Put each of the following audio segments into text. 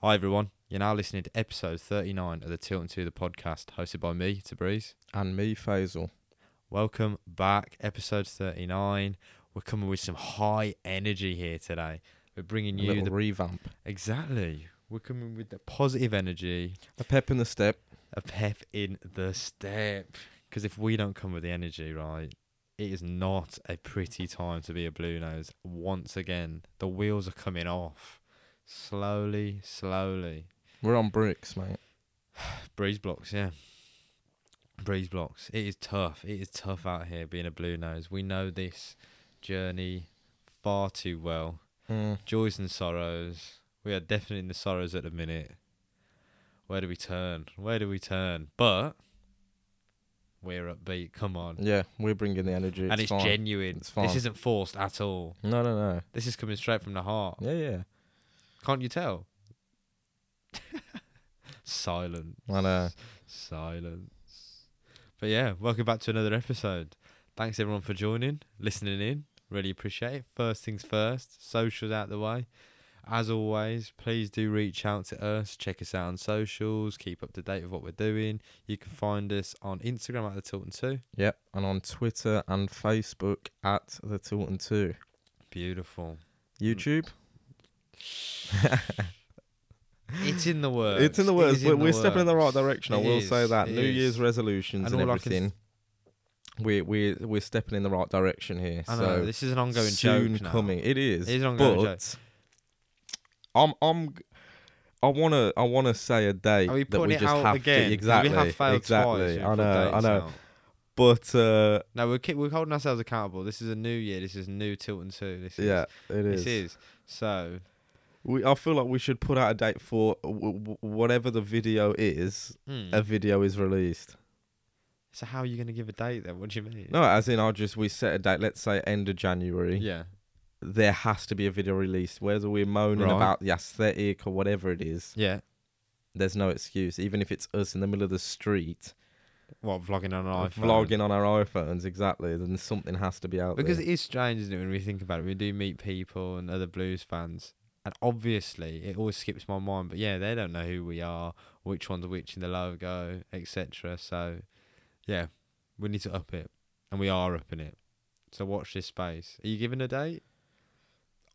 Hi everyone, you're now listening to episode 39 of the Tilton 2 the podcast, hosted by me, Tabriz. And me, Faisal. Welcome back, episode 39. We're coming with some high energy here today. We're bringing you the revamp. exactly. We're coming with the positive energy, A pep in the step. a pep in the step. Because if we don't come with the energy, right, it is not a pretty time to be a Blue Nose. Once again, the wheels are coming off. Slowly, slowly. We're on bricks, mate. Breeze blocks, yeah. Breeze blocks. It is tough. It is tough out here being a blue nose. We know this journey far too well. Mm. Joys and sorrows. We are definitely in the sorrows at the minute. Where do we turn? Where do we turn? But we're upbeat. Come on. Yeah, we're bringing the energy. and it's it's fine. genuine. It's fine. This isn't forced at all. No, no, no. This is coming straight from the heart. Yeah, yeah. Can't you tell? Silence. I know. Silence. But yeah, welcome back to another episode. Thanks everyone for joining, listening in. Really appreciate it. First things first, socials out the way. As always, please do reach out to us. Check us out on socials. Keep up to date with what we're doing. You can find us on Instagram at the Tilton Two. Yep. And on Twitter and Facebook at the Tilton 2. Beautiful. YouTube? It's in the works. it's in the It works. We're, in the we're stepping in the right direction. I will is, say that. it New Year's resolutions And and, all I can everything. We're, we're, we're stepping in the right direction here. I so know this is an ongoing soon joke now. coming. It is. It is an ongoing but joke. I'm I'm I wanna I wanna say a date Are we that we it just have again? to exactly We have failed exactly. twice. I know I know. out. But uh, No, we're we're holding ourselves accountable. This is a new year. This is new Tilton two. This is yeah, it is. This is so. We I feel like we should put out a date for w- w- whatever the video is. hmm. A video is released. So how are you going to give a date then? What do you mean? No, as in I'll just we set a date. Let's say end of January. Yeah. There has to be a video released. Whether we're moaning Right. about the aesthetic or whatever it is, Yeah. there's no excuse. Even if it's us in the middle of the street What vlogging on an iPhone? vlogging on our iPhones, exactly. Then something has to be out Because there. it is strange, isn't it, when we think about it? We do meet people and other blues fans, and obviously it always skips my mind. But yeah, they don't know who we are, which one's which in the logo, etc. So, yeah, we need to up it, and we are upping it. So watch this space. Are you giving a date?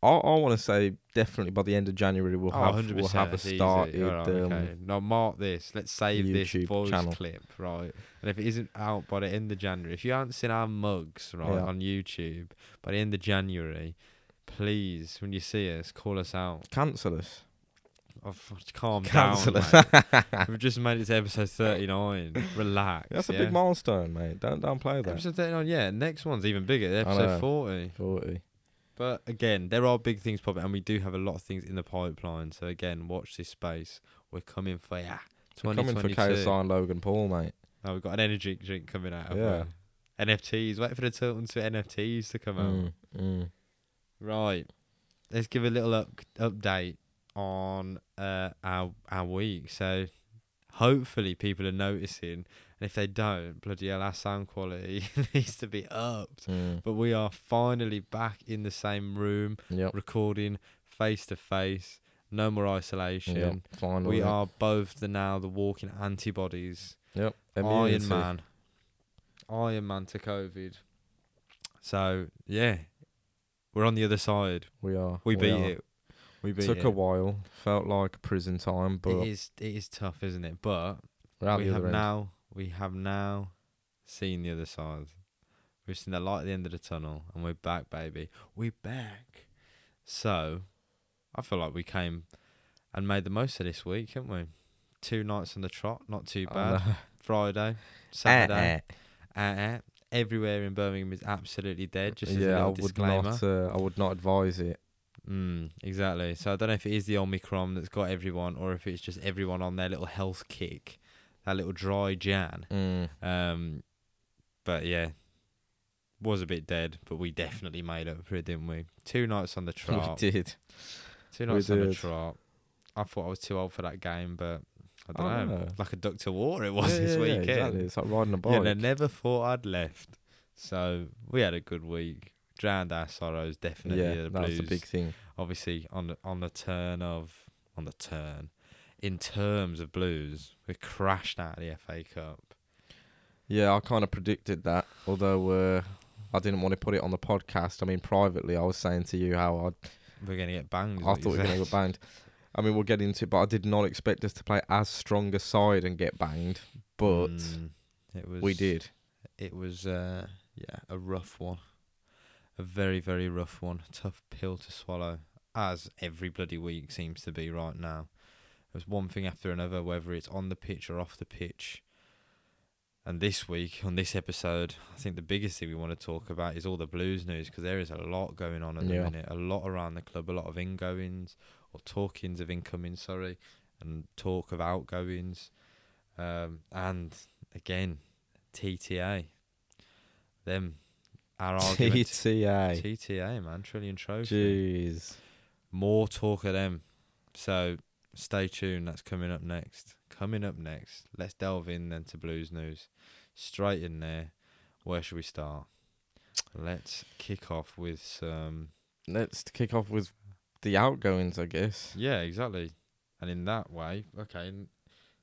I, I want to say definitely by the end of January we'll Oh, have we'll have a started. Alright, um, okay. Now mark this. Let's save this YouTube voice channel. clip, right? And if it isn't out by the end of January, if you haven't seen our mugs, right, Yeah. on YouTube by the end of January, please, when you see us, call us out. Cancel us. Oh, f- calm Cancel down, mate. We've just made it to episode thirty-nine. Relax. That's a yeah? big milestone, mate. Don't downplay that. Episode thirty-nine. Yeah, next one's even bigger. Episode know. forty. Forty. But again, there are big things popping, and we do have a lot of things in the pipeline. So again, watch this space. We're coming for ya. We're coming for 2022. KSI and Logan Paul, mate. Oh, we've got an energy drink coming out. Yeah. we? NFTs. Wait for the Tilton Two NFTs to come out. Mm, mm. Right. Let's give a little up update on uh, our our week. So hopefully people are noticing, and if they don't, bloody hell, our sound quality needs to be upped. Mm. But we are finally back in the same room, Yep. recording face to face. No more isolation. Yep. Finally. We are both the now the walking antibodies. Yep. Iron Immunity. Man. Iron Man to COVID. So yeah, we're on the other side. We are. We beat are. it. We beat it. Took it. a while. Felt like prison time, but it is it is tough, isn't it? But we're out we the have other end. now we have now seen the other side. We've seen the light at the end of the tunnel, and we're back, baby. We're back. So, I feel like we came and made the most of this week, haven't we? Two nights on the trot, not too bad. Friday, Saturday, Eh, uh, everywhere in Birmingham is absolutely dead. Just as a yeah, I would disclaimer. not. Uh, I would not advise it. Mm, exactly. So I don't know if it is the Omicron that's got everyone, or if it's just everyone on their little health kick, that little dry Jan. Mm. Um, but yeah, was a bit dead, but we definitely made up for it, didn't we? Two nights on the trot. we did. Two we nights on the did. trot. I thought I was too old for that game, but I don't Oh, know. no. Like a duck to water, it was yeah, this yeah, yeah, weekend. exactly. It's like riding a bike. Yeah, and I never thought I'd left. So we had a good week. Drowned our sorrows, definitely. yeah, the that's the big thing. Obviously, on the on the turn of on the turn in terms of Blues, we crashed out of the FA Cup. Yeah, I kind of predicted that. Although uh, I didn't want to put it on the podcast. I mean, privately, I was saying to you how I'd We're going to get banged. I thought we were going to get banged. I mean, we'll get into it, but I did not expect us to play as strong a side and get banged. But Mm, it was. we did. It was, uh, yeah, a rough one. A very, very rough one. a Tough pill to swallow, as every bloody week seems to be right now. There's one thing after another, whether it's on the pitch or off the pitch. And this week, on this episode, I think the biggest thing we want to talk about is all the blues news because there is a lot going on at the minute. A lot around the club, a lot of ingoings or talkings of incoming, sorry, and talk of outgoings. Um, and again, TTA. Them, our argument. TTA. TTA, man, Trillion Trophy. Jeez. More talk of them. So stay tuned. That's coming up next. Coming up next. Let's delve in then to Blues news. Straight in there. Where should we start? Let's kick off with some. Let's kick off with the outgoings, I guess. Yeah, exactly. And in that way, okay.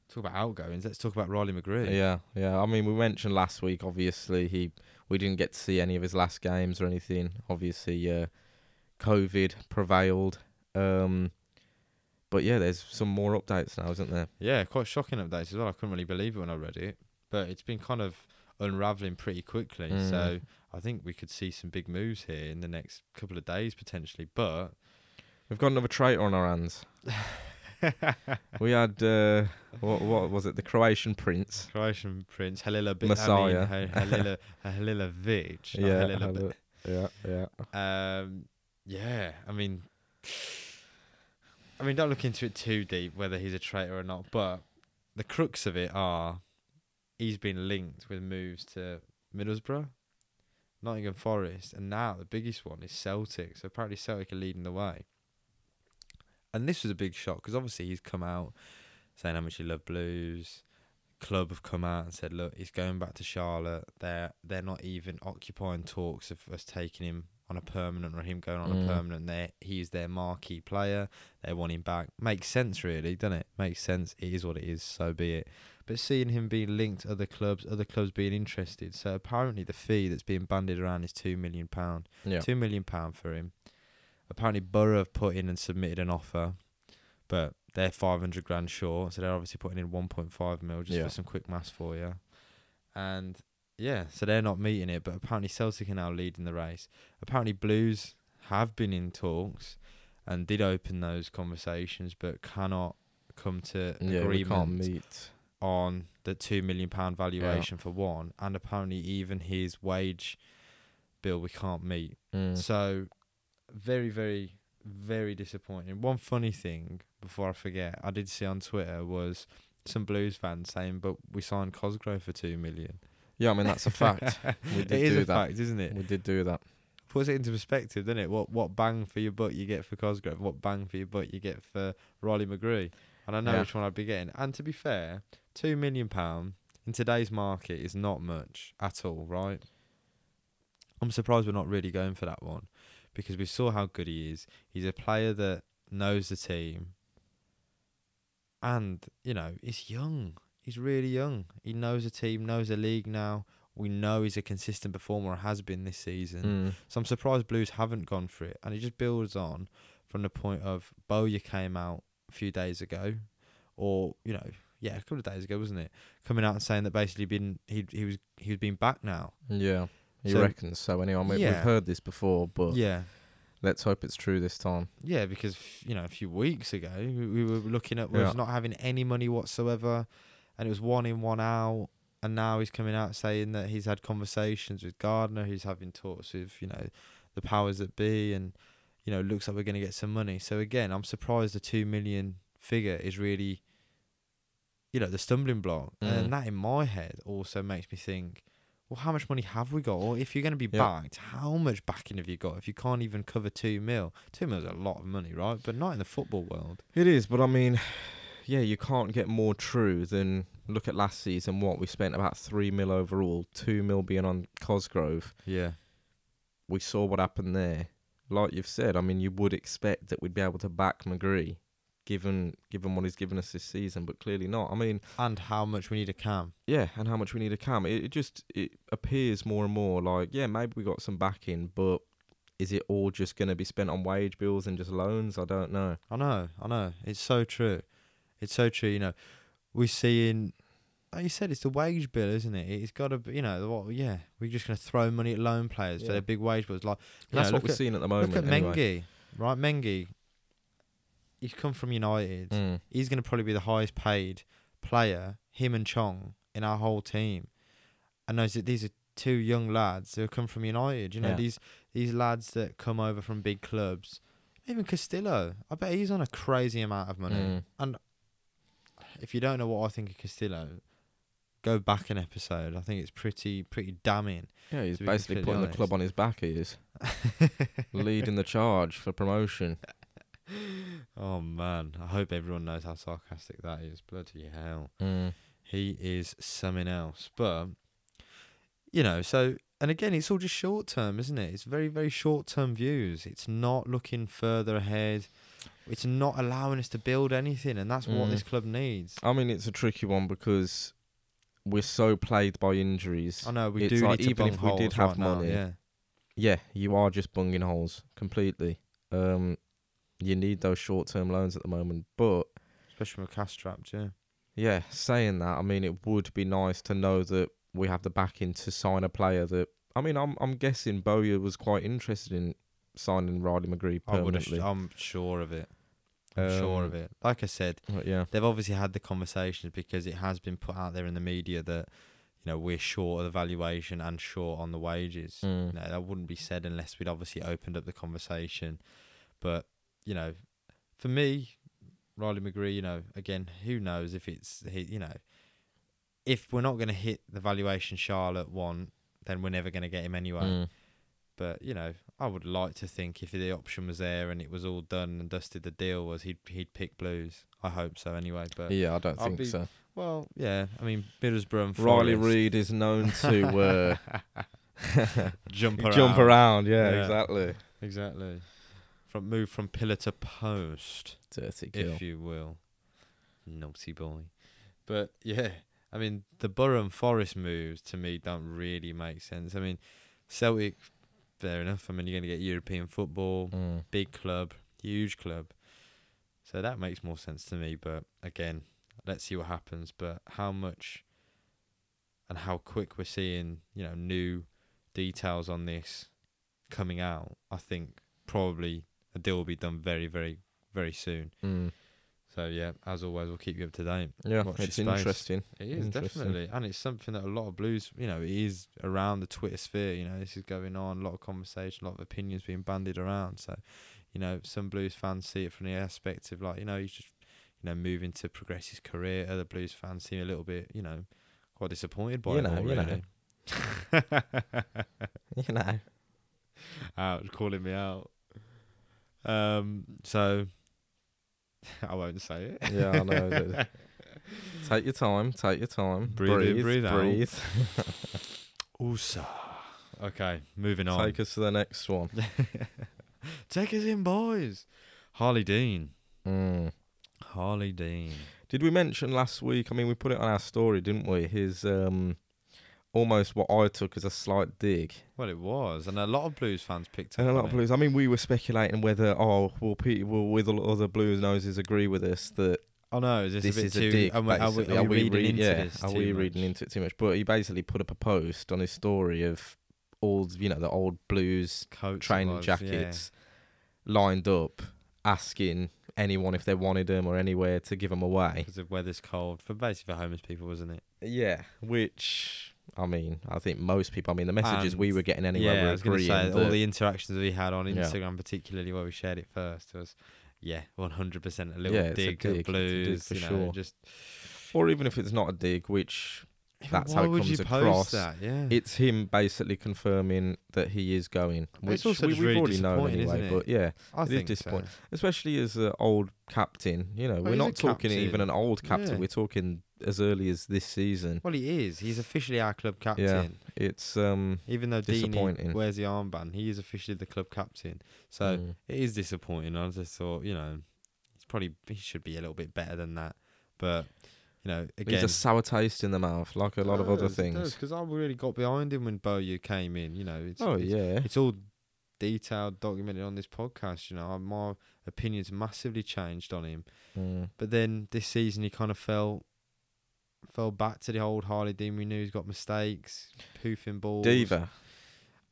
Talk about outgoings. Let's talk about Riley McGree. Yeah, yeah. I mean, we mentioned last week. Obviously, he we didn't get to see any of his last games or anything. Obviously, uh, COVID prevailed. Um, but yeah, there's some more updates now, isn't there? Yeah, quite shocking updates as well. I couldn't really believe it when I read it, but it's been kind of unraveling pretty quickly. Mm. So I think we could see some big moves here in the next couple of days potentially. But We've got another traitor on our hands. We had uh, what what was it? The Croatian prince. Croatian Prince Halila Bi- Messiah. I mean, Ha- Halila Halilovic. Yeah, Bi- Hali- yeah, yeah. Um, yeah, I mean, I mean, don't look into it too deep whether he's a traitor or not. But the crux of it are he's been linked with moves to Middlesbrough, Nottingham Forest, and now the biggest one is Celtic. So apparently Celtic are leading the way. And this was a big shock because obviously he's come out saying how much he loved Blues. Club have come out and said, look, he's going back to Charlotte. They're they're not even occupying talks of us taking him on a permanent or him going on Mm. a permanent. They he's their marquee player. They want him back. Makes sense, really, doesn't it? Makes sense. It is what it is. So be it. But seeing him being linked to other clubs, other clubs being interested. So apparently the fee that's being bandied around is two million pound. Yeah. Two million pound for him. Apparently Borough have put in and submitted an offer, but they're five hundred grand short, so they're obviously putting in one point five mil just Yeah. for some quick maths for you. And yeah, so they're not meeting it, but apparently Celtic are now leading the race. Apparently Blues have been in talks and did open those conversations, but cannot come to Yeah, agreement can't meet. on the two million pound valuation for one, and apparently even his wage bill we can't meet. Mm. So very, very, very disappointing. One funny thing before I forget, I did see on Twitter was some Blues fans saying, "But we signed Cosgrove for two million. Yeah, I mean that's a fact. We did is do a that. fact, isn't it? We did do that. Puts it into perspective, doesn't it? What what bang for your butt you get for Cosgrove? What bang for your butt you get for Riley McGree? And I know Yeah. which one I'd be getting. And to be fair, two million pound in today's market is not much at all, right? I'm surprised we're not really going for that one because we saw how good he is. He's a player that knows the team, and you know he's young. He's really young. He knows the team, knows the league now. We know he's a consistent performer, has been this season. Mm. So I'm surprised Blues haven't gone for it, and it just builds on from the point of Bowyer came out a few days ago, or you know, yeah, a couple of days ago, wasn't it? Coming out and saying that basically been he he was he was being back now. Yeah, he So- reckons so. Anyway, mean, Yeah. we've heard this before, but Yeah, let's hope it's true this time. yeah, because you know a few weeks ago we, we were looking at was Yeah. not having any money whatsoever, and it was one in one out. And now he's coming out saying that he's had conversations with Gardner, who's having talks with you know the powers that be, and you know looks like we're going to get some money. So again, I'm surprised the two million figure is really, you know, the stumbling block, Mm. and that in my head also makes me think. Well, how much money have we got? Or if you're going to be backed, how much backing have you got? If you can't even cover two mil, two mil is a lot of money, right? But not in the football world. It is, but I mean, yeah, you can't get more true than look at last season. What we spent about three mil overall, two mil being on Cosgrove. Yeah, We saw what happened there. Like you've said, I mean, you would expect that we'd be able to back McGree, given given what he's given us this season, but clearly not. I mean, And how much we need a cam. yeah, and how much we need a cam. It, it just it appears more and more like yeah, maybe we got some backing, but is it all just going to be spent on wage bills and just loans? I don't know. I know, I know. It's so true. It's so true. You know, we're seeing. Like you said, it's the wage bill, isn't it? It's got to be. You know, what? Yeah, we're just going to throw money at loan players for Yeah. their big wage bills. Like That's know, what we're at, seeing at the moment. Look at anyway. Mengi, right? Mengi. He's come from United. Mm. He's going to probably be the highest paid player, him and Chong, in our whole team. And those these are two young lads who have come from United. You know, Yeah. these these lads that come over from big clubs. Even Castillo, I bet he's on a crazy amount of money. Mm. If you don't know what I think of Castillo, go back an episode. I think it's pretty pretty damning. Yeah, he's basically putting the club on his back. He is leading the charge for promotion. Oh man, I hope everyone knows how sarcastic that is. Bloody hell. Mm. He is something else. But you know, so and again, it's all just short term, isn't it? It's very, very short term views. It's not looking further ahead. It's not allowing us to build anything, and that's what Mm. this club needs. I mean, it's a tricky one because we're so plagued by injuries. I know we It's do like need to even if we did have right now, money, yeah. Yeah, you are just bunging holes completely. Um, you need those short-term loans at the moment, but especially with cash strapped, yeah. yeah, saying that, I mean, it would be nice to know that we have the backing to sign a player that. I mean, I'm I'm guessing Bowyer was quite interested in signing Riley McGree I permanently. I'm sure of it. I'm sure of Um, it. Like I said, yeah, they've obviously had the conversations because it has been put out there in the media that you know we're short of the valuation and short on the wages. Mm. No, that wouldn't be said unless we'd obviously opened up the conversation. But you know, for me, Riley McGree, you know, again, who knows if it's he, you know, if we're not going to hit the valuation Charlotte want, then we're never going to get him anyway. Mm. But you know, I would like to think if the option was there and it was all done and dusted, the deal was he'd he'd pick Blues. I hope so anyway. But yeah, I don't I'll think be so. well, yeah. I mean, Middlesbrough and Riley Reid is known to uh, jump around. jump around. Yeah, Yeah. exactly. Exactly. From move from pillar to post, Dirty kill. if you will. Naughty boy. But yeah, I mean the Borough and Forest moves to me don't really make sense. I mean, Celtic, fair enough. I mean you're gonna get European football, Mm. big club, huge club. So that makes more sense to me. But again, let's see what happens. But how much and how quick we're seeing, you know, new details on this coming out, I think probably a deal will be done very, very, very soon. Mm. So yeah, as always, we'll keep you up to date. Yeah, Watch it's interesting. It is Interesting. definitely, and it's something that a lot of blues, you know, it is around the Twitter sphere. You know, this is going on, a lot of conversation, a lot of opinions being bandied around. So, you know, some blues fans see it from the aspect of like, you know, he's just, you know, moving to progress his career. Other blues fans seem a little bit, you know, quite disappointed by You it know, all, you know. really. You know. calling me out. Um, so I won't say it. Yeah, I know. take your time. Take your time. Breathe in, breathe. breathe out. breathe. Usa. Okay, moving on. Take us to the next one. Take us in, boys. Harley Dean. Mm. Harley Dean. Did we mention last week? I mean, we put it on our story, didn't we? His um, almost what I took as a slight dig, Well, it was, and a lot of blues fans picked up. and a lot of it. blues. I mean, we were speculating whether oh, will Pete, will with other blues noses agree with us that Oh no, Is this, this a bit is too? a dig? Are we, are we, are we reading read- into yeah, this? Are we much? reading into it too much? But he basically put up a post on his story of all you know the old blues Coats training was, yeah. jackets lined up, asking anyone if they wanted them or anywhere to give them away. because of weather's cold for basically for homeless people, wasn't it? Yeah, which I mean, I think most people. I mean, the messages we were getting anyway yeah, were agreeing say all the interactions we had on Yeah. Instagram, particularly where we shared it first, was yeah, one hundred percent a little Yeah, dig, dig, at a dig blues, for you know, sure. just or even if it's not a dig, which That's why how it comes across. That? Yeah, it's him basically confirming that he is going, which we, we've really already known anyway. But yeah, I it is think so. disappointing. especially as an old captain. You know, Well, we're not talking even an old captain. Yeah. We're talking as early as this season. Well, he is. He's officially our club captain. Yeah. It's um, Even though Disappointing. wears the armband, he is officially the club captain. So mm, it is disappointing. I just thought, you know, he's probably he should be a little bit better than that. But you know, again, He's a sour taste in the mouth, like a lot of other things. Because I really got behind him when Bowyer came in. You know, it's, Oh it's, yeah, it's all detailed, documented on this podcast. You know, my opinions massively changed on him. mm. But then this season, he kind of fell fell back to the old Harley Dean we knew he's got mistakes, poofing balls. diva.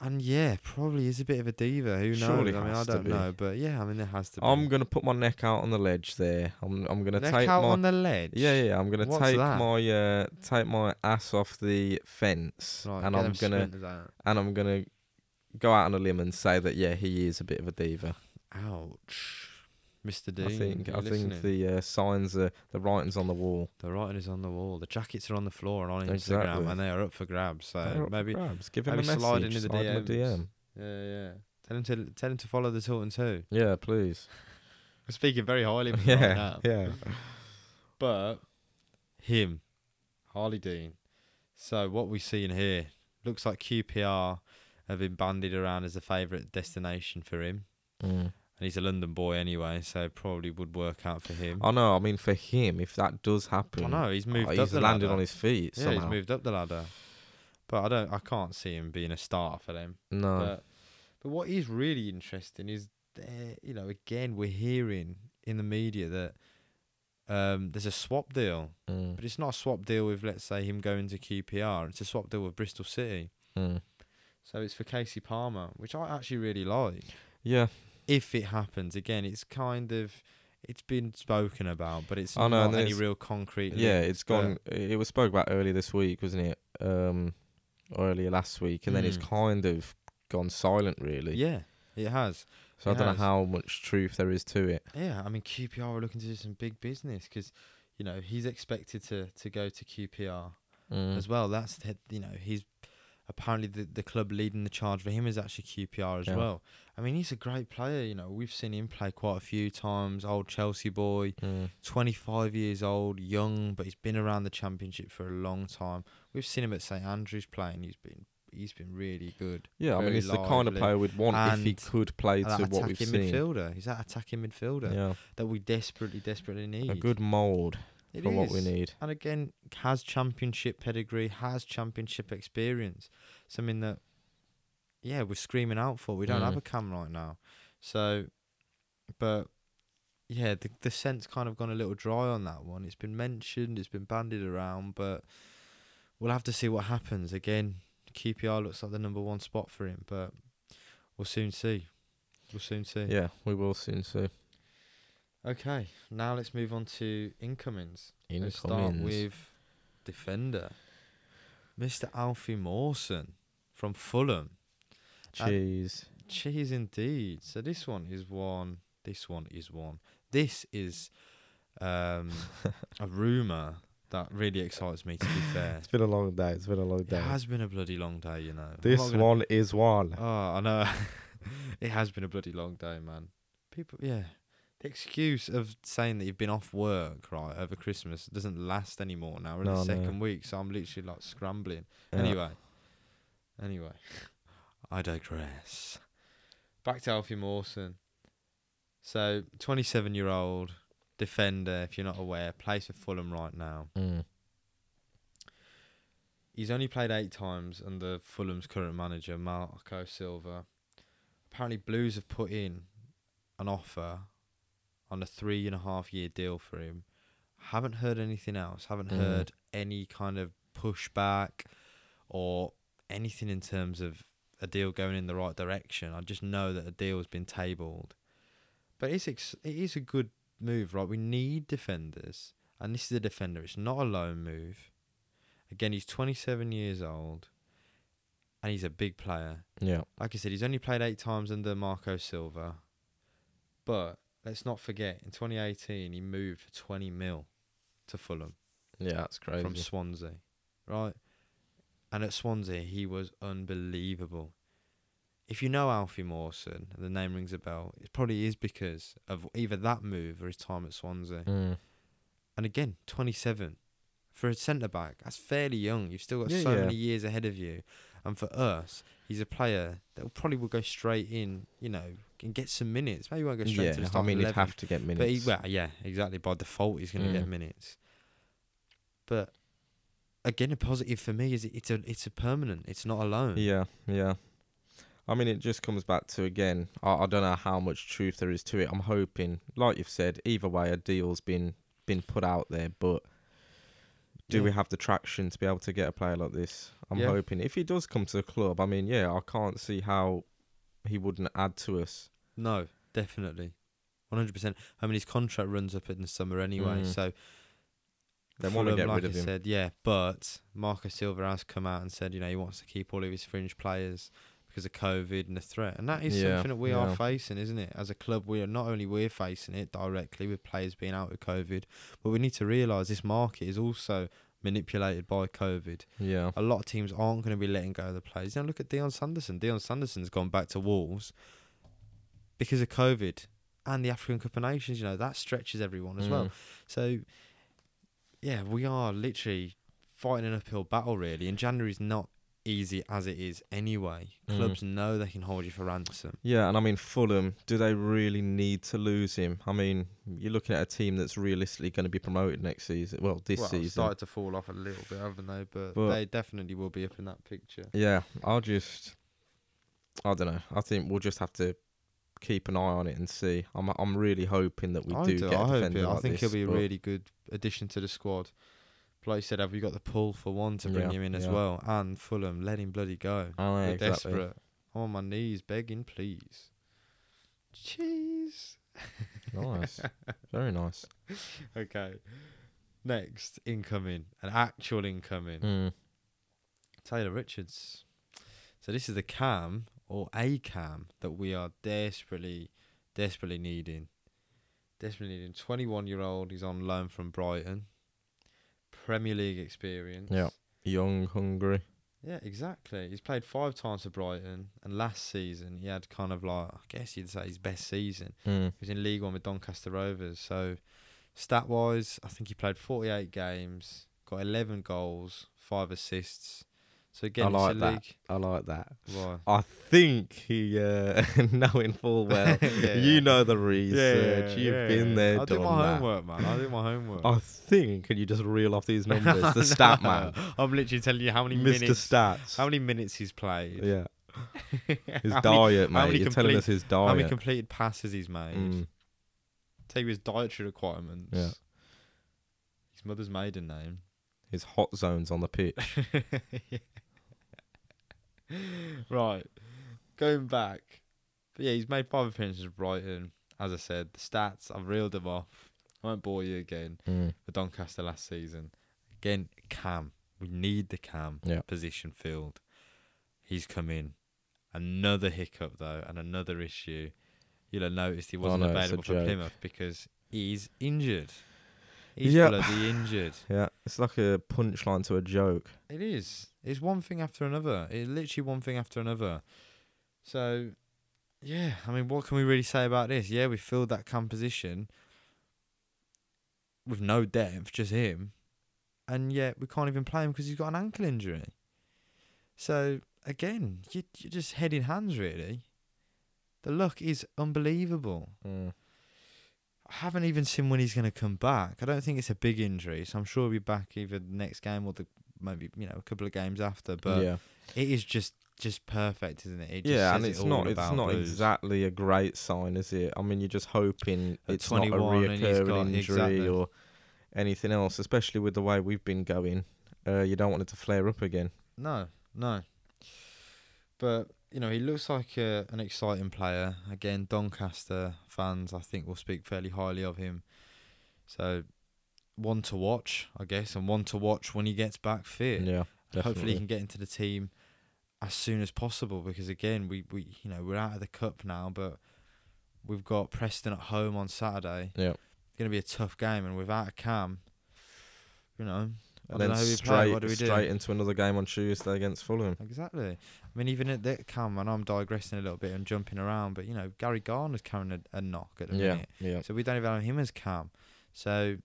And yeah, probably is a bit of a diva. Who knows? Surely I mean, I don't know, but yeah, I mean, there has to be. I'm gonna put my neck out on the ledge there. I'm I'm gonna Neck take out my on the ledge. yeah yeah. I'm gonna What's take that? my uh take my ass off the fence, Right, and I'm gonna and I'm gonna go out on a limb and say that yeah he is a bit of a diva. Ouch, Mr. Dean. I think I think the uh, signs are the writing's on the wall. the writing is on the wall. The jackets are on the floor and on Instagram, and they are up for grabs. So maybe, grabs. give him maybe a message. slide into the slide DMs. DM. yeah, yeah. Tell him to tell him to follow the Tilton Two. Yeah, please. We're speaking very highly of him right yeah, now. yeah. But him, Harley Dean. So what we see in here looks like QPR have been bandied around as a favourite destination for him, Mm. And he's a London boy anyway, so probably would work out for him. I know. I mean, for him, if that does happen, I know he's moved oh, up he's the landed ladder. on his feet yeah, somehow. he's moved up the ladder. But I don't. I can't see him being a starter for them. no, But but what is really interesting is, there, you know, again we're hearing in the media that um, there's a swap deal, mm. but it's not a swap deal with let's say him going to QPR. It's a swap deal with Bristol City. Mm. So it's for Kasey Palmer, which I actually really like. yeah, If it happens again, it's kind of it's been spoken about, but it's I know, and not any real concrete. yeah. It's gone. It was spoke about earlier this week, wasn't it? Um, earlier last week, and then it's Mm. kind of gone silent, really. Yeah, it has. So I it don't has. know how much truth there is to it. Yeah, I mean QPR are looking to do some big business because, you know, he's expected to to go to QPR Mm. as well. That's you know he's apparently the the club leading the charge for him is actually QPR as Yeah. well. I mean he's a great player. You know we've seen him play quite a few times. Old Chelsea boy, Mm. twenty five years old, young, but he's been around the championship for a long time. We've seen him at St Andrews playing. He's been he's been really good. Yeah, I mean, he's the kind of player we'd want if he could play to what we've seen. midfielder. He's that attacking midfielder Yeah, that we desperately, desperately need. a good mould It for what we need. And again, has championship pedigree, has championship experience. Something that, yeah, we're screaming out for. We don't have Mm. a cam right now. So, but yeah, the the scent's kind of gone a little dry on that one. It's been mentioned, it's been bandied around, but we'll have to see what happens. Again, QPR looks like the number one spot for him, but we'll soon see. We'll soon see. Yeah, we will soon see. Okay, now let's move on to incomings. Let's start with defender, Mr. Alfie Mawson from Fulham. Cheese. Cheese indeed. So this one is one. This one is one. This is um, a rumor that really excites me. To be fair, It's been a long day. It's been a long day. it has been a bloody long day. You know. This gonna- one is one. Oh, I know. it has been a bloody long day, man. People, yeah. The excuse of saying that you've been off work right over Christmas doesn't last anymore now. We're in No, the no. second week, so I'm literally like scrambling. Yeah. Anyway, anyway, I digress. Back to Alfie Mawson. So, 27 year old defender, if you're not aware, plays for Fulham right now. Mm. He's only played eight times under Fulham's current manager, Marco Silva. Apparently, Blues have put in an offer on a three and a half year deal for him. Haven't heard anything else. Haven't Mm. heard any kind of pushback or anything in terms of a deal going in the right direction. I just know that a deal has been tabled. But it's ex- it is a good move, right? We need defenders, and this is a defender. It's not a loan move. Again, he's 27 years old, and he's a big player. Yeah. Like I said, he's only played eight times under Marco Silva. But let's not forget, in 2018, he moved for 20 mil to Fulham Yeah, that's crazy. from Swansea, right? And at Swansea, he was unbelievable. If you know Alfie Mawson, the name rings a bell, it probably is because of either that move or his time at Swansea. Mm. And again, 27. For a centre back, that's fairly young. You've still got Yeah, so yeah. many years ahead of you. And for us, he's a player that will probably will go straight in, you know, and get some minutes. Maybe he won't go straight yeah, to the start. I mean, he'd have to get minutes. But he, well, yeah, exactly. By default, he's going to get Mm. minutes. But again, a positive for me is it- it's a it's a permanent. It's not a loan. Yeah, yeah. I mean, it just comes back to again. I, I don't know how much truth there is to it. I'm hoping, like you've said, either way, a deal's been been put out there. But do we have the traction to be able to get a player like this? I'm Yeah. hoping if he does come to the club, I mean, yeah, I can't see how he wouldn't add to us. No, definitely, one hundred percent. I mean, his contract runs up in the summer anyway, Mm. so They wanna get like rid of I him. Said yeah, but Marco Silva has come out and said you know he wants to keep all of his fringe players because of COVID and the threat, and that is Yeah, something that we yeah. are facing, isn't it? As a club, we are not only we're facing it directly with players being out with COVID, but we need to realise this market is also manipulated by COVID. Yeah, A lot of teams aren't going to be letting go of the players. You know, look at Dion Sanderson. Dion Sanderson's gone back to Wolves because of COVID and the African Cup of Nations. You know that stretches everyone as well. Mm. So, yeah, we are literally fighting an uphill battle, really. And January's not easy as it is anyway. Mm. Clubs know they can hold you for ransom. Yeah, and I mean Fulham, do they really need to lose him? I mean, you're looking at a team that's realistically going to be promoted next season. Well, this well, season. started to fall off a little bit, haven't they? But, But- they definitely will be up in that picture. Yeah, I'll just I don't know. I think we'll just have to keep an eye on it and see. I'm I'm really hoping that we I do, do. get a I hope defender it. I like think he'll be a really good addition to the squad. Like you said, have we got the pull for one to bring Yeah, him in as well? And Fulham, let him bloody go. Oh, yeah, They're exactly. desperate. I'm on my knees begging, please. Cheese. Nice. Very nice. Okay. Next, incoming. An actual incoming. Mm. Taylor Richards. So this is the cam or a cam that we are desperately, desperately needing. Desperately needing. 21 year old. He's on loan from Brighton. Premier League experience. Yeah. Young, hungry. Yeah, exactly. He's played five times for Brighton, and last season he had kind of like, I guess you'd say his best season. Mm. He was in League One with Doncaster Rovers. So, stat wise, I think he played 48 games, got 11 goals, five assists. So again, like it's a that. league. I like that. Why? I think he, uh, knowing full well, Yeah. you know the research. You've been there, I do my that. homework, man. I did my homework. I think, can you just reel off these numbers? The stat man, I'm literally telling you how many Mr. minutes. Stats. How many minutes he's played. yeah, his How many- diet, how mate. many You're telling complete- us his diet. How many completed passes he's made. Mm. Tell you his dietary requirements. Yeah. His mother's maiden name. His hot zones on the pitch. right. Going back. But yeah, he's made five appearances for Brighton. As I said, the stats, I've reeled them off. I won't bore you again. Mm. For Doncaster last season. Again, Cam. We need the Cam Yeah. position filled. He's come in. Another hiccup, though, and another issue. You'll have noticed he wasn't Oh, no, available for. Plymouth because he's injured. He's Yep. bloody injured. Yeah, it's like a punchline to a joke. It is. It's one thing after another. It's literally one thing after another. So, yeah, I mean, what can we really say about this? Yeah, we filled that cam position with no depth, just him, and yet we can't even play him because he's got an ankle injury. So again, you you're just head in hands, really. The luck is unbelievable. Mm. I haven't even seen when he's going to come back. I don't think it's a big injury, so I'm sure he'll be back either the next game or the maybe you know a couple of games after. But yeah, it is just just perfect, isn't it? it just yeah, and it's it not it's not Blues. exactly a great sign, is it? I mean, you're just hoping At it's not a 21 and he's reoccurring got- injury exactly. or anything else, especially with the way we've been going. Uh, you don't want it to flare up again. No, no. But you know, he looks like a, an exciting player. Again, Doncaster fans, I think, will speak fairly highly of him. So, one to watch, I guess, and one to watch when he gets back fit. Yeah, definitely. Hopefully, he can get into the team as soon as possible because again, we, we you know we're out of the cup now, but we've got Preston at home on Saturday. Yeah. It's gonna be a tough game, and without a cam, you know, and then we play. straight What do we do? straight into another game on Tuesday against Fulham. Exactly. I mean, even at that cam, and I'm digressing a little bit and jumping around, but you know, Gary Gardner's carrying a, a knock at the Yeah, minute, yeah. so we don't even have him as cam. So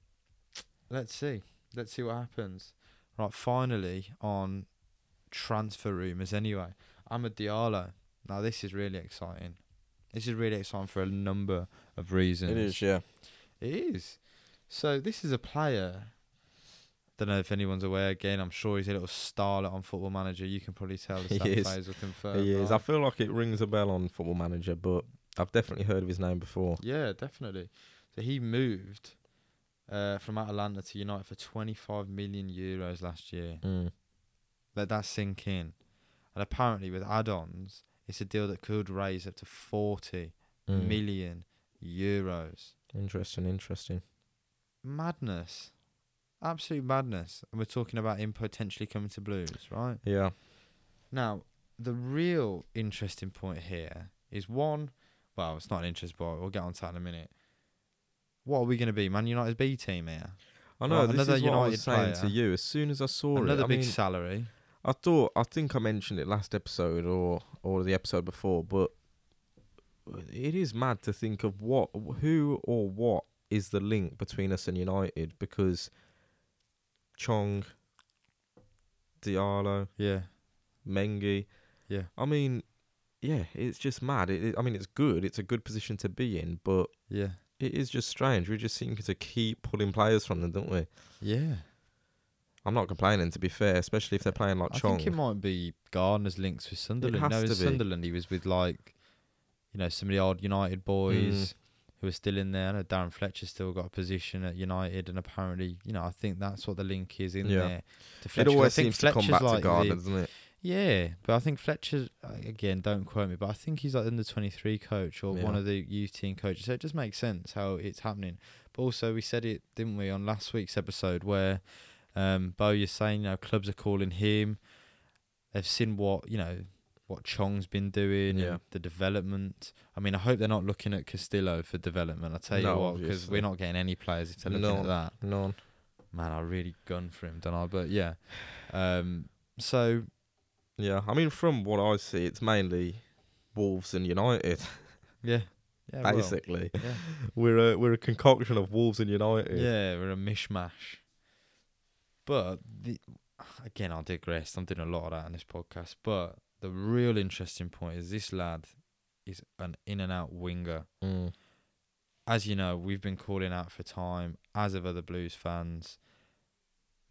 let's see, let's see what happens. Right, finally on transfer rumours. Anyway, Amad Diallo. Now this is really exciting. This is really exciting for a number of reasons. It is, yeah. It is. So this is a player. Don't know if anyone's aware. Again, I'm sure he's a little starlet on Football Manager. You can probably tell the He is. players will confirm. He is. I feel like it rings a bell on Football Manager, but I've definitely heard of his name before. Yeah, definitely. So he moved uh, from Atalanta to United for 25 million euros last year. Mm. Let that sink in. And apparently, with add-ons, it's a deal that could raise up to 40 Mm. million euros. Interesting, interesting. Madness, absolute madness. And we're talking about him potentially coming to Blues, right? Yeah. Now, the real interesting point here is one. Well, it's not an interest, but we'll get on to that in a minute. What are we going to be? Man United's B team here. I know. This another is what I United was saying to you. As soon as I saw Another it, I big mean, salary. I thought I think I mentioned it last episode or or the episode before, but it is mad to think of what who or what is the link between us and United because Chong, Diallo, Yeah, Mengi. Yeah. I mean, yeah, it's just mad. It, it- I mean, it's good. It's a good position to be in, but yeah, it is just strange. We just seem to keep pulling players from them, don't we? yeah. I'm not complaining, to be fair, especially if they're playing like I Chong. I think it might be Gardner's links with Sunderland. It has no, to be. Sunderland, he was with like, you know, some of the old United boys Mm. Who are still in there. I know Darren Fletcher's still got a position at United, and apparently, you know, I think that's what the link is in Yeah. there. To it Fletcher. 'cause I always seems to come back like to the- doesn't it? Yeah, but I think Fletcher uh, again. Don't quote me, but I think he's like under twenty three coach or one of the youth team coaches. So it just makes sense how it's happening. But also, we said it, didn't we, on last week's episode where um, Bo, you're saying you know clubs are calling him. They've seen what you know what Chong's been doing Yeah. and the development. I mean, I hope they're not looking at Castillo for development. I tell you No, what, because we're not getting any players if they're looking No. at that. None. Man, I really gun for him, don't I? But yeah. Um, so Yeah, I mean, from what I see, it's mainly Wolves and United. yeah, yeah, well, basically, yeah. we're a we're a concoction of Wolves and United. Yeah, we're a mishmash. But the, again, I digress. I'm doing a lot of that on this podcast. But the real interesting point is this lad is an in and out winger. Mm. As you know, we've been calling out for time, as have other Blues fans.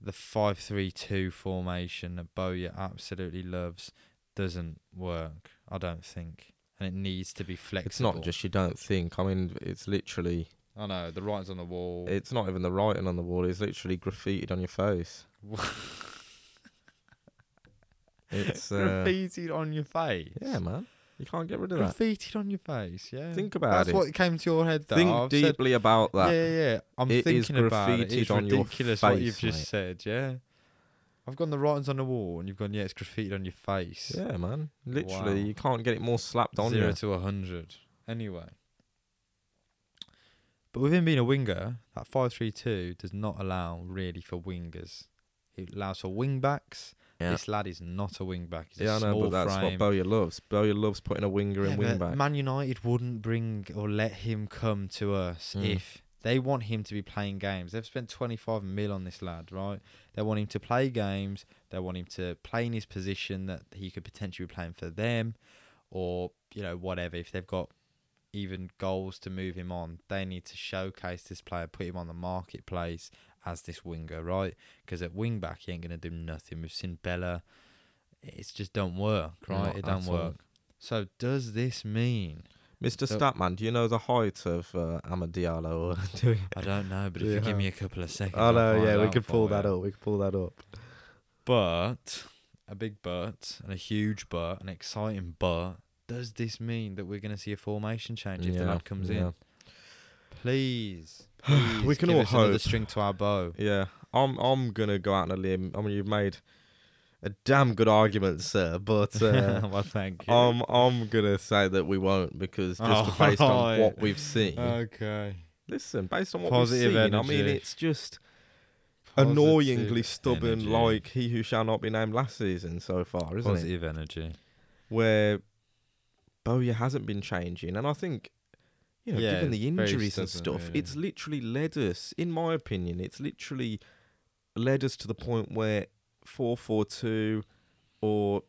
The five-three-two formation that Bowyer absolutely loves doesn't work. I don't think, and it needs to be flexible. It's not just you don't think. I mean, it's literally. I know the writing's on the wall. It's not even the writing on the wall. It's literally graffitied on your face. It's uh, graffitied on your face. yeah, man. You can't get rid of that. Graffitied on your face. Yeah. Think about That's it. That's what came to your head. Though. Think I've said- deeply about that. Yeah, yeah. I'm It thinking about it. graffitied It's on your ridiculous what you've just mate. said. Yeah. I've gone the writings on the wall, and you've gone, yeah, it's graffitied on your face. Yeah, man. Literally, Wow. you can't get it more slapped on Zero you. to a hundred. Anyway. But with him being a winger, that five-three-two does not allow really for wingers. It allows for wing backs. Yeah. This lad is not a wing back. He's Yeah, a I know, but that's frame. what Bowyer loves. Bowyer loves putting a winger Yeah, in wing back. Man United wouldn't bring or let him come to us Mm. if they want him to be playing games. They've spent 25 mil on this lad, right? They want him to play games. They want him to play in his position that he could potentially be playing for them or, you know, whatever. If they've got even goals to move him on, they need to showcase this player, put him on the marketplace as this winger, right? Because at wing back, he ain't going to do nothing. We've seen Bela. It's just don't work, right? Not it don't at all. work. So does this mean Mr. So- Statman, do you know the height of uh, Diallo? Do I don't know, but if Yeah. you give me a couple of seconds, Oh no, yeah, we could pull that up. We could pull that up. But a big but and a huge but, an exciting but. Does this mean that we're going to see a formation change if the Yeah, lad comes yeah. in? Please, We can give all us another hope. string to our bow. Yeah, I'm I'm gonna go out on a limb. I mean, you've made a damn good argument, sir, but uh, well, thank you. I'm I'm gonna say that we won't because just Oh, based on what we've seen. okay. listen, based on what Positive we've seen, I mean, energy. it's just Positive annoyingly stubborn, energy. like he who shall not be named last season so far, isn't it? positive energy. Where Bowyer hasn't been changing, and I think. You know, Yeah, given the injuries and stuff, really. it's literally led us, in my opinion, it's literally led us to the point where four four two or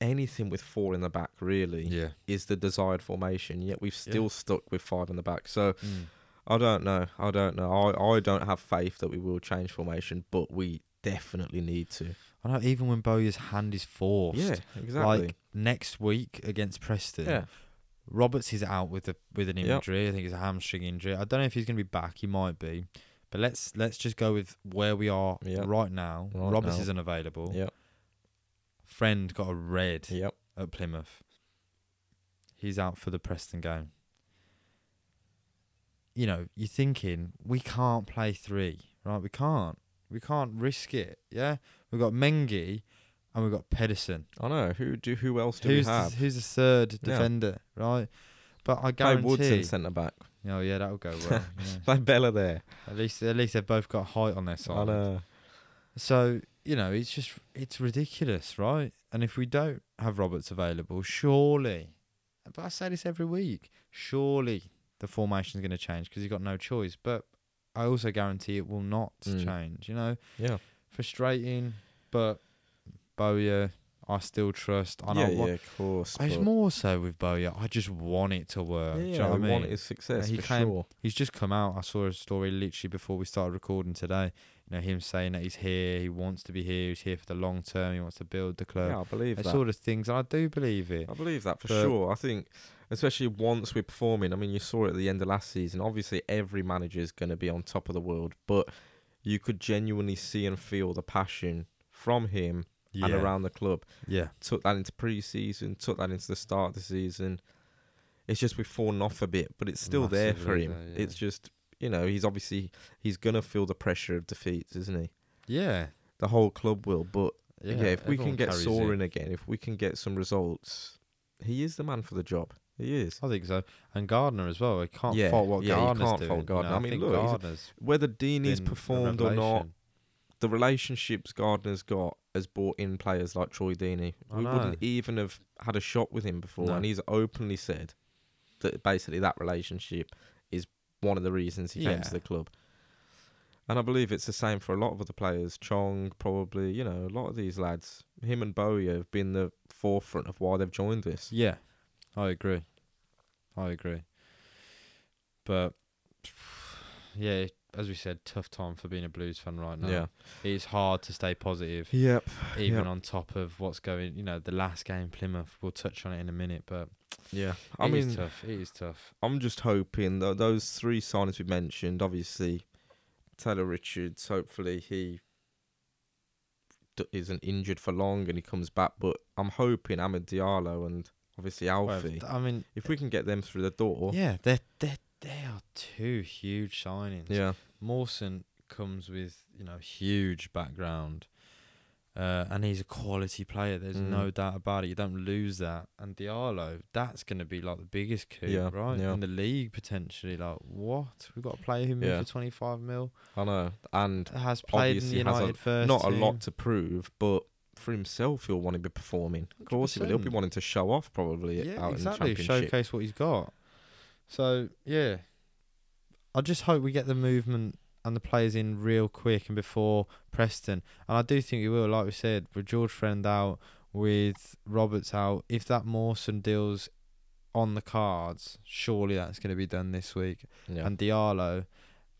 anything with four in the back really Yeah. is the desired formation. Yet we've still stuck with five in the back. So Mm. I don't know. I don't know. I, I don't have faith that we will change formation, but we definitely need to. I know. Even when Bowyer's hand is forced. Yeah, exactly. Like next week against Preston. yeah, Roberts is out with a with an Yep. injury. I think it's a hamstring injury. I don't know if he's going to be back. He might be, but let's let's just go with where we are Yep. right now. Right Roberts now. is unavailable. Yep. Friend got a red yep. at Plymouth. He's out for the Preston game. You know, you're thinking we can't play three, right? We can't. We can't risk it. Yeah, we've got Mengi, and we've got Pedersen. I know. Who do? Who else do Who's we the, have? who's the third Yeah. defender, right? But I Play guarantee. Woodson centre back. Oh yeah, that'll go well. yeah. Play Bela there. At least, at least they've both got height on their side. I know. So you know, it's just it's ridiculous, right? And if we don't have Roberts available, surely, but I say this every week, surely the formation's going to change because he's got no choice. But I also guarantee it will not Mm. change. You know, Yeah. frustrating, but Bowyer, I still trust. I know yeah, what. yeah, of course. It's more so with Bowyer. I just want it to work. yeah, Do you know I mean? want his success he for came- sure. He's just come out. I saw a story literally before we started recording today. You know, him saying that he's here, he wants to be here, he's here for the long term, he wants to build the club. Yeah, I believe It's that. sort of things, and I do believe it. I believe that for But- sure. I think, especially once we're performing. I mean, you saw it at the end of last season. Obviously, every manager is going to be on top of the world, but you could genuinely see and feel the passion from him Yeah, and around the club. yeah, Took that into pre-season, took that into the start of the season. It's just we've fallen off a bit, but it's still there for him. though, yeah. It's just you know he's obviously he's gonna feel the pressure of defeats, isn't he? yeah, The whole club will, but yeah. yeah, if we can get carries it. soaring again, if we can get some results, he is the man for the job. He is. I think so. And Gardner as well. I can't Yeah, fault what yeah, Gardner's can't doing. fault you know, Gardner. I mean, look, Whether Deeney's performed or not. The relationships Gardner's got has brought in players like Troy Deeney. I We know. wouldn't even have had a shot with him before, No. and he's openly said that basically that relationship is one of the reasons he came to the club. And I believe it's the same for a lot of other players. Chong, probably, you know, a lot of these lads, him and Bowyer have been the forefront of why they've joined this. Yeah, I agree. I agree. But yeah, as we said, tough time for being a Blues fan right now. Yeah. it's hard to stay positive, Yep. even Yep. on top of what's going. You know, the last game Plymouth. We'll touch on it in a minute, but Yeah. I it is mean, tough. It is tough. I'm just hoping that those three signings we mentioned, obviously, Taylor Richards, hopefully he d- isn't injured for long and he comes back. But I'm hoping Amad Diallo and obviously Well, Alfie, I mean, if we can get them through the door, yeah, they're they they are two huge signings. yeah, Mawson comes with you know huge background, uh, and he's a quality player. There's Mm. no doubt about it. You don't lose that. And Diallo, that's going to be like the biggest coup, Yeah, right? yeah. In the league potentially. Like what? We've got a player who moved Yeah. for 25 mil. I know, and Has played in the has a- United first. not a lot to prove, but. For himself, he'll want to be performing. Of course, he will. He'll be wanting to show off probably Yeah, out exactly. in the championship. Showcase what he's got. So yeah, I just hope we get the movement and the players in real quick and before Preston. And I do think we will. Like we said, with George Friend out, with Roberts out, if that Mawson deal's on the cards, surely that's going to be done this week. Yeah, And Diallo,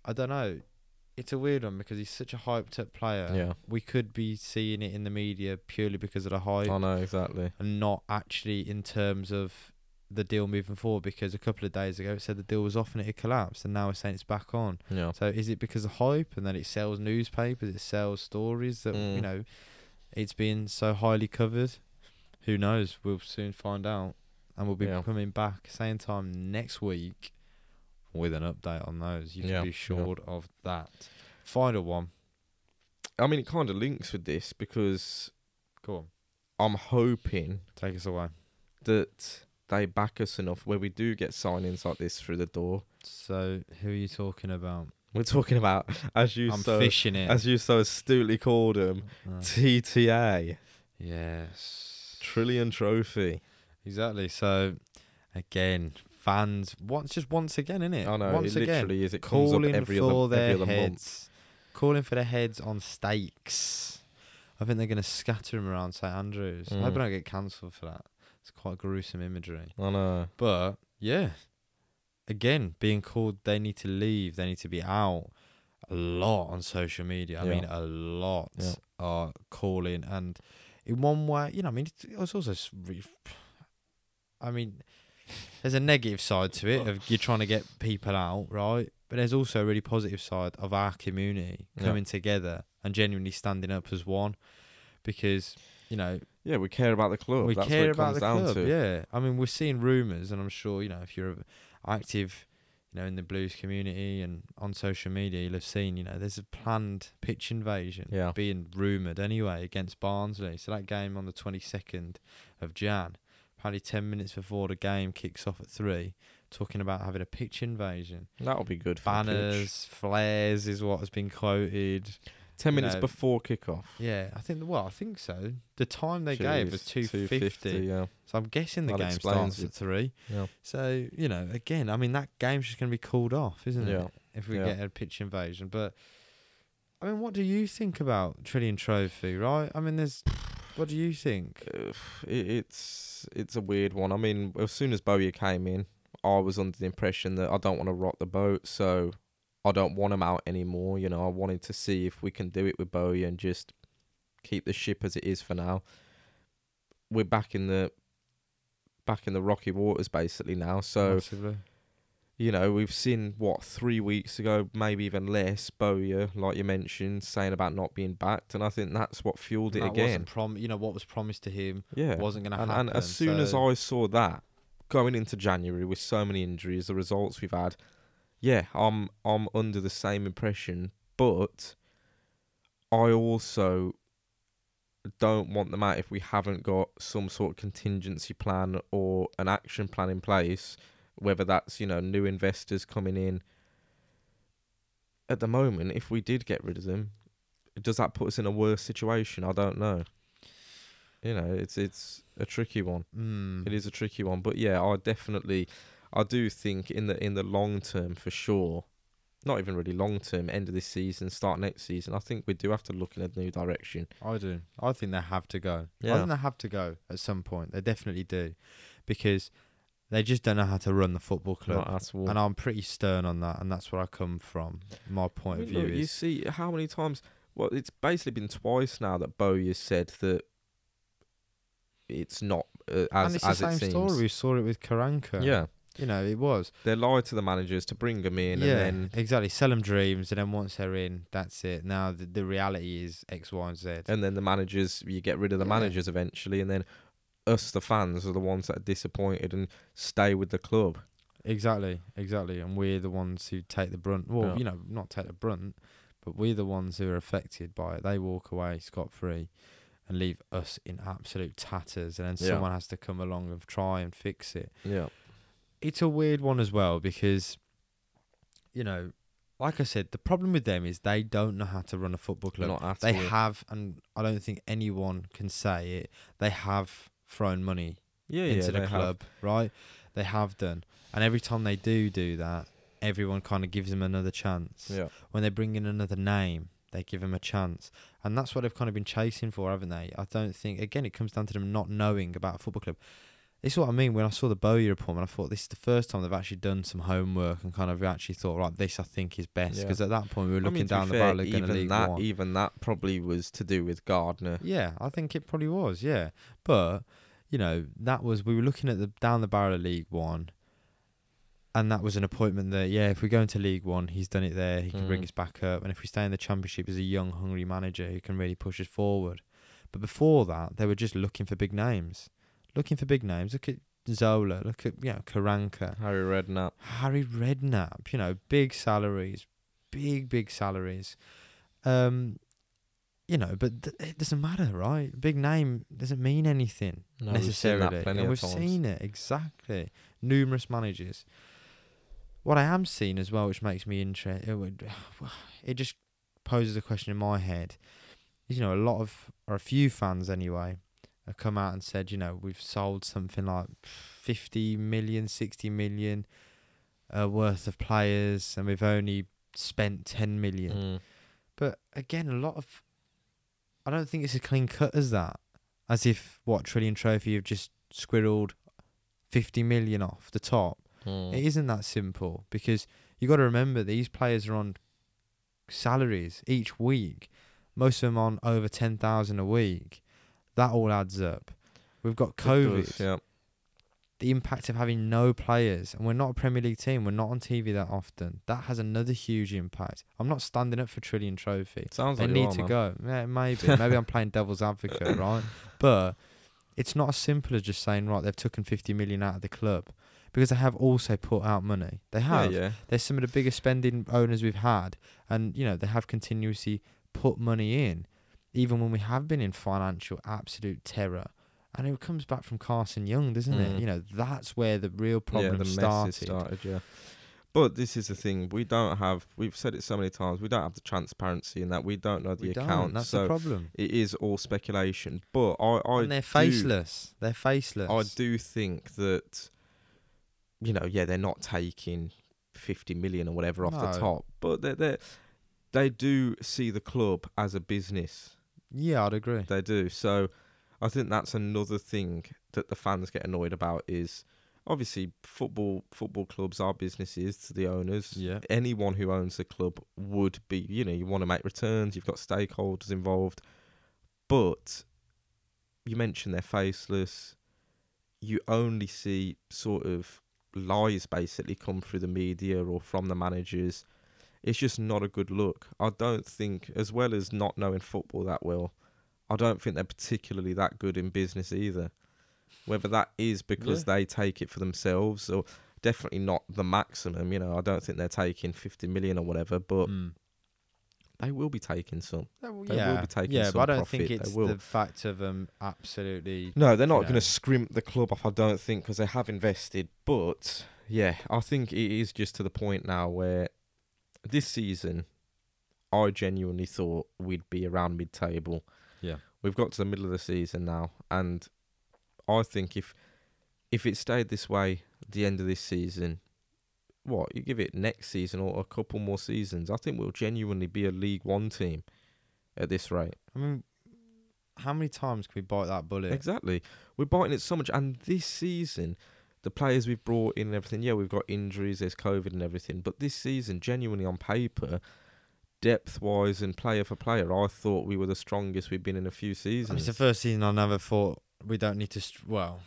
I don't know. It's a weird one because he's such a hyped up player. yeah. We could be seeing it in the media purely because of the hype I know exactly. and not actually in terms of the deal moving forward because a couple of days ago it said the deal was off and it had collapsed and now it's saying it's back on. Yeah, So is it because of hype and then it sells newspapers, it sells stories that you Mm. know it's being so highly covered? Who knows? We'll soon find out. And we'll be Yeah. coming back same time next week with an update on those. You can Yeah, be yeah. sure of that. Final one. I mean, it kind of links with this because Go on. I'm hoping Take us away. that they back us enough where we do get signings like this through the door. So who are you talking about? We're talking about, as you I'm so fishing it. as you so astutely called them, Uh, TTA, Yes. Trillion Trophy. Exactly. So again, fans once just once again, innit? I know Once it again, literally is. It comes up calling every for other their every other month. heads, calling for their heads on stakes. I think they're going to scatter him around St Andrews. I hope Mm. I don't get cancelled for that. It's quite gruesome imagery. I know. But yeah, again, being called, they need to leave. They need to be out a lot on social media. I Yeah. mean, a lot Yeah. are calling, and in one way, you know, I mean, it's, it's also. s- re- I mean, there's a negative side to it of you're trying to get people out, right? But there's also a really positive side of our community Yeah. coming together and genuinely standing up as one, because you know Yeah, we care about the club. we That's care what it about comes the down club. to. Yeah, I mean, we're seeing rumours, and I'm sure you know if you're active, you know, in the Blues community and on social media, you'll have seen, you know, there's a planned pitch invasion Yeah. being rumoured anyway against Barnsley. So that game on the 22nd of Jan, probably 10 minutes before the game kicks off at three, talking about having a pitch invasion. That'll be good for the pitch. Banners, flares is what has been quoted. Ten minutes know, before kickoff. Yeah, I think. Well, I think so. The time they gave was 250. Yeah. So I'm guessing the That game starts it. at three. Yeah. So you know, again, I mean that game's just going to be called off, isn't Yeah. it? If we Yeah. get a pitch invasion, but I mean, what do you think about Trillion Trophy? Right? I mean, there's. What do you think? Uh, it, it's it's a weird one. I mean, as soon as Bowyer came in, I was under the impression that I don't want to rock the boat, so I don't want him out anymore. You know, I wanted to see if we can do it with Bowyer and just keep the ship as it is for now. We're back in the back in the rocky waters basically now. So Massively. you know, we've seen what three weeks ago, maybe even less. Bowyer, like you mentioned, saying about not being backed, and I think that's what fueled it again. prom. You know what was promised to him Yeah, wasn't going to happen. and as soon as I saw that going into January with so many injuries, the results we've had, yeah, I'm I'm under the same impression, but I also don't want them out if we haven't got some sort of contingency plan or an action plan in place, whether that's, you know, new investors coming in. At the moment, if we did get rid of them, does that put us in a worse situation? I don't know. You know, it's it's a tricky one. Mm. It is a tricky one, but yeah, I definitely, I do think in the in the long term for sure, not even really long term, end of this season, start next season. I think we do have to look in a new direction. I do. I think they have to go. I Yeah. think they have to go at some point. They definitely do, because they just don't know how to run the football club. Not at all. And I'm pretty stern on that, and that's where I come from. My I point mean, of view look, you see how many times. Well, it's basically been twice now that Bowyer said that it's not uh, as and it's as the it same seems. story. We saw it with Karanka. Yeah, you know it was. they lied to the managers to bring them in, yeah, and then exactly. Sell them dreams, and then once they're in, that's it. Now the, the reality is X, Y, and Z. and then the managers you get rid of the Yeah. managers eventually, and then us the fans are the ones that are disappointed and stay with the club. Exactly, exactly. And we're the ones who take the brunt. Well, Yeah. you know, not take the brunt, but we're the ones who are affected by it. They walk away scot free and leave us in absolute tatters, and then Yeah. someone has to come along and try and fix it. Yeah, It's a weird one as well because, you know, like I said, the problem with them is they don't know how to run a football club. they all. have, and I don't think anyone can say it. They have thrown money yeah, into yeah, the they have. club, right? They have done, and every time they do do that, everyone kind of gives them another chance. Yeah, When they bring in another name, they give them a chance, and that's what they've kind of been chasing for, haven't they? I don't think. Again, it comes down to them not knowing about a football club. This is what I mean when I saw the Bowyer appointment. I thought this is the first time they've actually done some homework and kind of actually thought, right, this I think is best. Yeah. Because at that point we were I looking mean, to be down the fair, barrel of going to even League that, One. even that probably was to do with Gardner. Yeah, I think it probably was. Yeah, but you know that was we were looking at the down the barrel of League One, and that was an appointment that yeah, if we go into League One, he's done it there. He can bring Mm. us back up, and if we stay in the Championship, he's a young, hungry manager who can really push us forward. But before that, they were just looking for big names, looking for big names. Look at Zola. Look at you know Karanka, Harry Redknapp. Harry Redknapp. You know, big salaries, big big salaries. Um, you know, but th- it doesn't matter, right? Big name doesn't mean anything No, we've seen that necessarily, plenty and we've times. seen it exactly. Numerous managers. What I am seeing as well, which makes me interested, it, would- it just poses a question in my head. Is you know a lot of or a few fans anyway have come out and said, you know, we've sold something like 50 million, 60 million uh, worth of players, and we've only spent 10 million. Mm. But again, a lot of I don't think it's as clean cut as that. As if what Trillion Trophy have just squirreled fifty million off the top. Mm. It isn't that simple because you got to remember these players are on salaries each week. Most of them on over ten thousand a week. That all adds up. We've got COVID. does, yeah. the impact of having no players, and we're not a Premier League team. We're not on TV that often. That has another huge impact. I'm not standing up for Trillion Trophy. Sounds They like need are, to man. go. Yeah, maybe. maybe I'm playing devil's advocate, right? But it's not as simple as just saying, right, they've taken 50 million out of the club. Because they have also put out money. They Yeah, have. yeah. They're some of the biggest spending owners we've had. And, you know, they have continuously put money in, even when we have been in financial absolute terror. And it comes back from Carson Yeung, doesn't it? Mm. You know, that's where the real problem yeah, the started. started. Yeah, but this is the thing: we don't have. We've said it so many times. We don't have the transparency in that. We don't know the We account. That's so the problem. it is all speculation. But I, I and they're do- faceless. They're faceless. I do think that, you know, yeah, they're not taking fifty million or whatever off the top, but they they they do see the club as a business. Yeah, I'd agree. They do. So I think that's another thing that the fans get annoyed about is obviously football football clubs are businesses to the owners. Yeah. Anyone who owns a club would be, you know, you want to make returns, you've got stakeholders involved. But you mentioned they're faceless. You only see sort of lies basically come through the media or from the managers. It's just not a good look. I don't think, as well as not knowing football that well, I don't think they're particularly that good in business either. Whether that is because they take it for themselves or definitely not the maximum, you know, I don't think they're taking 50 million or whatever, but Mm. they will be taking some. They will be taking some. yeah, some but I don't profit, think they it's will. the fact of um absolutely. No, they're not going to scrimp the club off, I don't think, because they have invested. But yeah, I think it is just to the point now where this season, I genuinely thought we'd be around mid table. Yeah. We've got to the middle of the season now, and I think if if it stayed this way at the end of this season, what you give it next season or a couple more seasons, I think we'll genuinely be a League One team at this rate. I mean, how many times can we bite that bullet? Exactly. We're biting it so much. And this season, the players we've brought in and everything, yeah, we've got injuries, there's COVID and everything. But this season, genuinely on paper, depth wise and player for player, I thought we were the strongest we've been in a few And it's seasons. the first season I never thought we don't need to. St- well,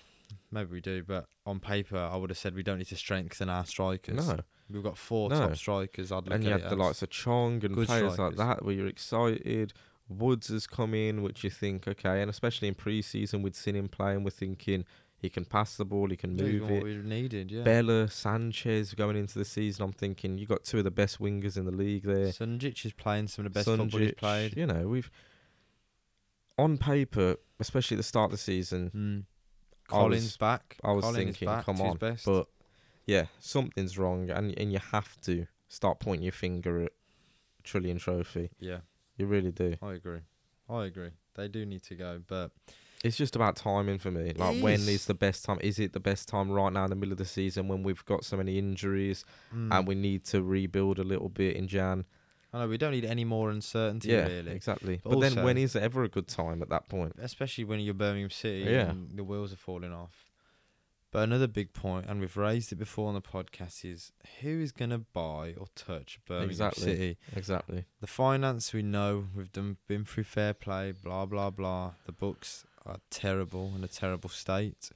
maybe we do, but on paper I would have said we don't need to strengthen our strikers. no. We've got four No. top strikers. I'd look And you had the likes of Chong and players strikers. like that where you're excited. Woods has come in, which you think, okay, and especially in pre season, we'd seen him play and we're thinking he can pass the ball, he can Yeah, move it. we needed. Yeah. Bela, Sanchez going into the season, I'm thinking you got two of the best wingers in the league there. Sunjic is playing some of the best football he's Sunjic, played. You know, we've on paper, especially at the start of the season, Mm. I Collins was- back. I was Collins thinking, come on, but yeah, something's wrong, and and you have to start pointing your finger at Trillion Trophy. yeah, You really do. I agree. I agree. They do need to go, but It's just about timing for me. Like, when is. is the best time? Is it the best time right now in the middle of the season when we've got so many injuries mm, and we need to rebuild a little bit in Jan? I know we don't need any more uncertainty. Yeah, really. exactly. But But, then, when is also- is ever a good time at that point? especially when you're Birmingham City Yeah. and the wheels are falling off. But another big point, and we've raised it before on the podcast, is who is going to buy or touch Birmingham Exactly. City? Exactly. The finance we know we've done been through fair play, blah blah blah. The books are terrible in a terrible state.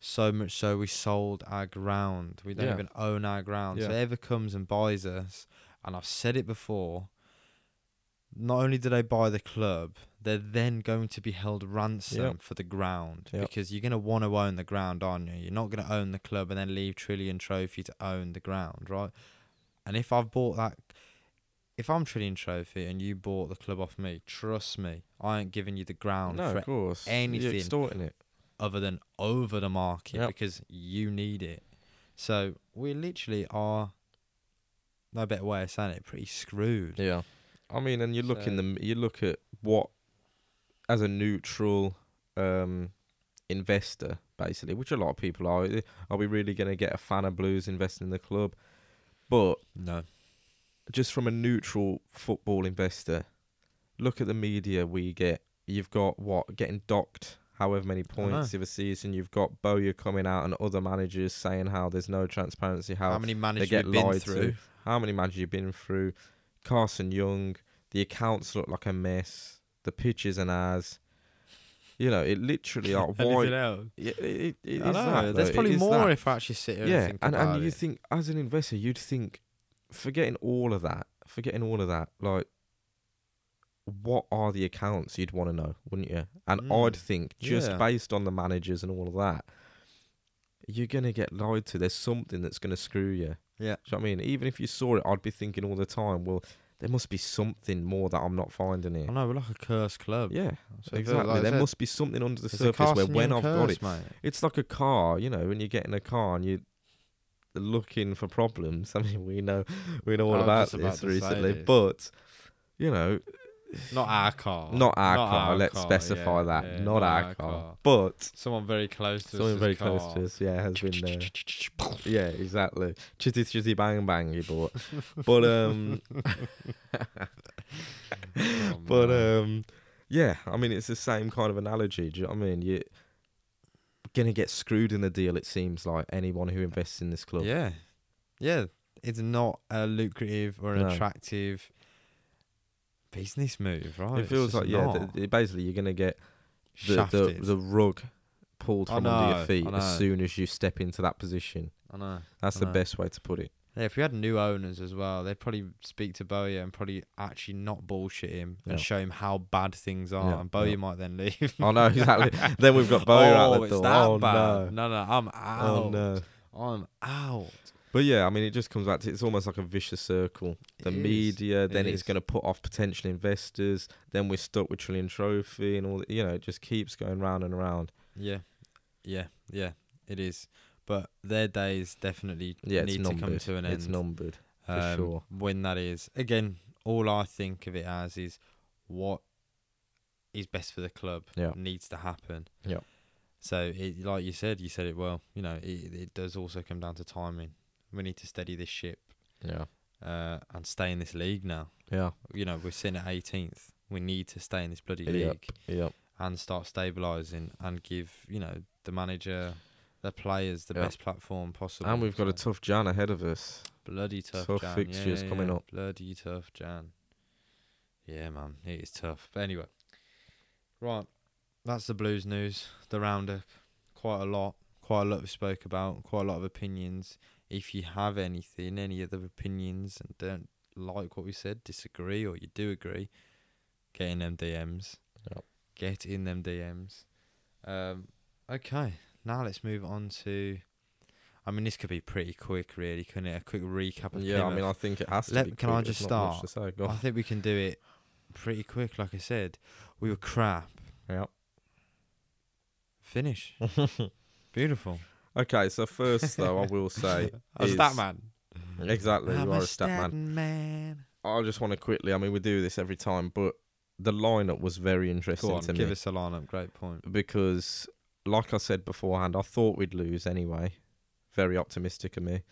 So much so we sold our ground. We don't Yeah. even own our ground. So Yeah. whoever comes and buys us, and I've said it before, not only do they buy the club, they're then going to be held ransom Yep. for the ground Yep. because you're going to want to own the ground, aren't you? You're not going to own the club and then leave Trillion Trophy to own the ground, right? And if I've bought that, if I'm Trillion Trophy and you bought the club off me, trust me, I ain't giving you the ground No, for of course. anything. You're extorting it. other than over the market Yep. because you need it. So we literally are, no better way of saying it, pretty screwed. Yeah. I mean, and you look in the you look at what as a neutral um investor basically, which a lot of people are. Are we really going to get a fan of Blues investing in the club? But No. Just from a neutral football investor, look at the media we get. You've got what getting docked however many points of a season. You've got Bowyer coming out and other managers saying how there's no transparency, how, How many managers get lied through? to. how many managers you've been through. Carson Yeung, the accounts look like a mess. The pitches and as. You know, it literally are Anything why. else? It, it I know. that, There's though. Probably more that. if I actually sit here yeah, and think and, and you think as an investor, you'd think, forgetting all of that, forgetting all of that, like, what are the accounts you'd want to know, wouldn't you? And Mm, I'd think just yeah. based on the managers and all of that, you're gonna get lied to. There's something that's gonna screw you. Yeah. Do you know what I mean? Even if you saw it, I'd be thinking all the time, well, there must be something more that I'm not finding here. I know we're like a cursed club. Yeah, So exactly. like there said, must be something under the surface where when I've got it, mate. it's like a car, you know, when you get in a car and you looking for problems. I mean, we know we know all about about this recently, this. but you know, Not our car. not our Not car. our let's car, specify yeah, that. yeah, not, our, car. But Someone very close to someone us. very close to us, yeah, has been there. Yeah, exactly. Chitty chitty bang bang he bought. but um Oh, but um yeah, I mean it's the same kind of analogy. Do you know what I mean? You're gonna get screwed in the deal, it seems like anyone who invests in this club. Yeah, yeah. It's not a lucrative or an No. attractive business move, right? it feels like yeah, th- basically you're gonna get the, the the rug pulled from under your feet as soon as you step into that position. I know. That's I the know. best way to put it. Yeah, if we had new owners as well, they'd probably speak to Bowyer and probably actually not bullshit him and Yeah. show him how bad things are, Yeah, and Bowyer yeah. might then leave. Oh no, exactly. then we've got Bowyer oh, out the oh, it's door. that oh bad. no. No, no, I'm oh, out. Oh no. I'm out. But yeah, I mean, it just comes back to it's almost like a vicious circle. The It is. media, then It it's going to put off potential investors. Then we're stuck with Trillion Trophy and all. The, you know, it just keeps going round and around. Yeah, yeah, yeah. It is, but their days definitely Yeah, need to come to an end. It's numbered. for um, sure. When that is, again, all I think of it as is what is best for the club Yeah. needs to happen. Yeah. So, it, like you said, you said it well. You know, it, it does also come down to timing. We need to steady this ship Yeah. uh, and stay in this league now. Yeah. You know, we're sitting at 18th. We need to stay in this bloody league. Yep. Yep. and start stabilising and give you know the manager, the players the Yeah. best platform possible. And we've got a So, tough Jan ahead of us. bloody tough, tough Jan. fixtures yeah, coming yeah, up. Bloody tough, Jan. Yeah, man, it is tough. But anyway, right, that's the Blues news. The roundup, quite a lot, quite a lot we spoke about, quite a lot of opinions. If you have anything, any other opinions, and don't like what we said, disagree, or you do agree, get in them DMs. Yep. Get in them DMs. Um, okay, now let's move on to. I mean, this could be pretty quick, really, couldn't it? A quick recap of Yeah, I mean, I think it has to Let- be. can I just there's start? Say. I think we can do it pretty quick. Like I said, we were crap. Yeah. Finish. Beautiful. Okay, so first though, I will say I was that man. exactly I'm you are a stat man. man. I just want to quickly. I mean, we do this every time, but the lineup was very interesting Go on, to give me us a lineup. Great point. because, like I said beforehand, I thought we'd lose anyway. Very optimistic of me,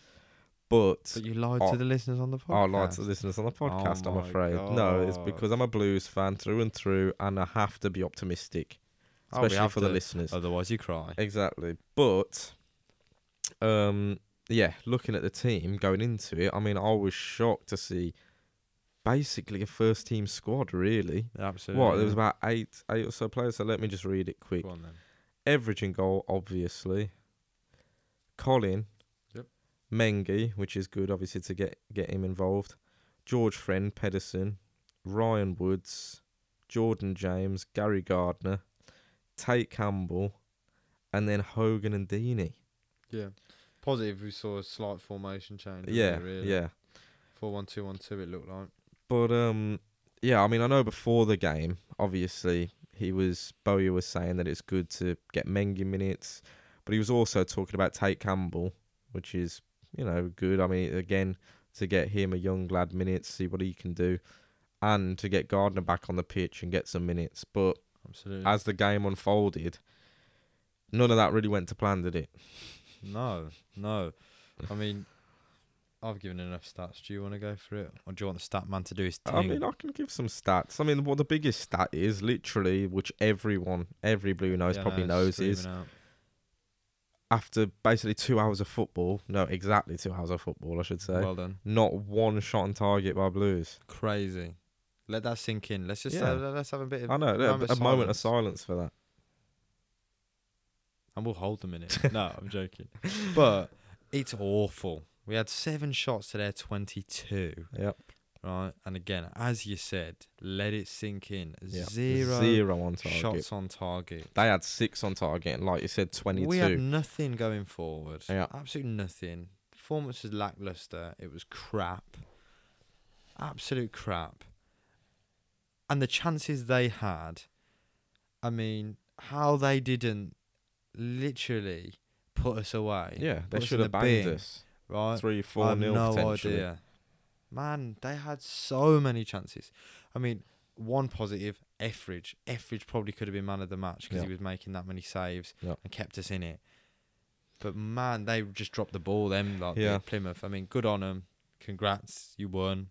but, But you lied I- to the listeners on the podcast. I lied to the listeners on the podcast. I'm my afraid. No, it's because I'm a Blues fan through and through, and I have to be optimistic, Oh, especially have for the listeners. Otherwise, you cry. Exactly. But um yeah, looking at the team going into it, I mean I was shocked to see basically a first team squad really. Absolutely. What, there was about eight eight or so players, so let me just read it quick. Go on then. In goal, obviously. Colin. Yep. Mengi, which is good obviously to get get him involved. George Friend, Pedersen, Ryan Woods, Jordan James, Gary Gardner, Tate Campbell, and then Hogan and Deeney. Yeah. Positive. We saw a slight formation change. Yeah, really? yeah. Four one two one two. It looked like. But um, yeah. I mean, I know before the game, obviously he was Bowyer was saying that it's good to get Mengi minutes, but he was also talking about Tate Campbell, which is you know good. I mean, again, to get him a young lad minutes, see what he can do, and to get Gardner back on the pitch and get some minutes. But Absolutely. as the game unfolded, none of that really went to plan, did it? No, no. I mean, I've given enough stats. Do you want to go for it, or do you want the stat man to do his thing? I mean, I can give some stats. I mean, what the biggest stat is, literally, which everyone, every Blue nose Yeah, probably no, knows, is out. after basically two hours of football, no, exactly two hours of football, I should say, well done. not one shot on target by Blues. Crazy. Let that sink in. Let's just Yeah. uh, let's have a bit of I know, a, moment a moment of silence. silence for that. and we'll hold them in it. no, I'm joking. But it's awful. We had seven shots to their 22, Yep. right? And again, as you said, let it sink in. yep. Zero, Zero on target. shots on target. They had six on target, and like you said, 22. We had nothing going forward. Yeah. Absolutely nothing. Performance was lackluster. It was crap. Absolute crap. And the chances they had, I mean, how they didn't literally put us away. yeah, they should have the banged bin, us. Right? Three, I four have nil no potentially. idea. Man, they had so many chances. I mean, one positive, Etheridge. Etheridge probably could have been man of the match because Yeah. he was making that many saves Yeah. and kept us in it. But man, they just dropped the ball. Them like Yeah. Plymouth. I mean, good on them. Congrats, you won.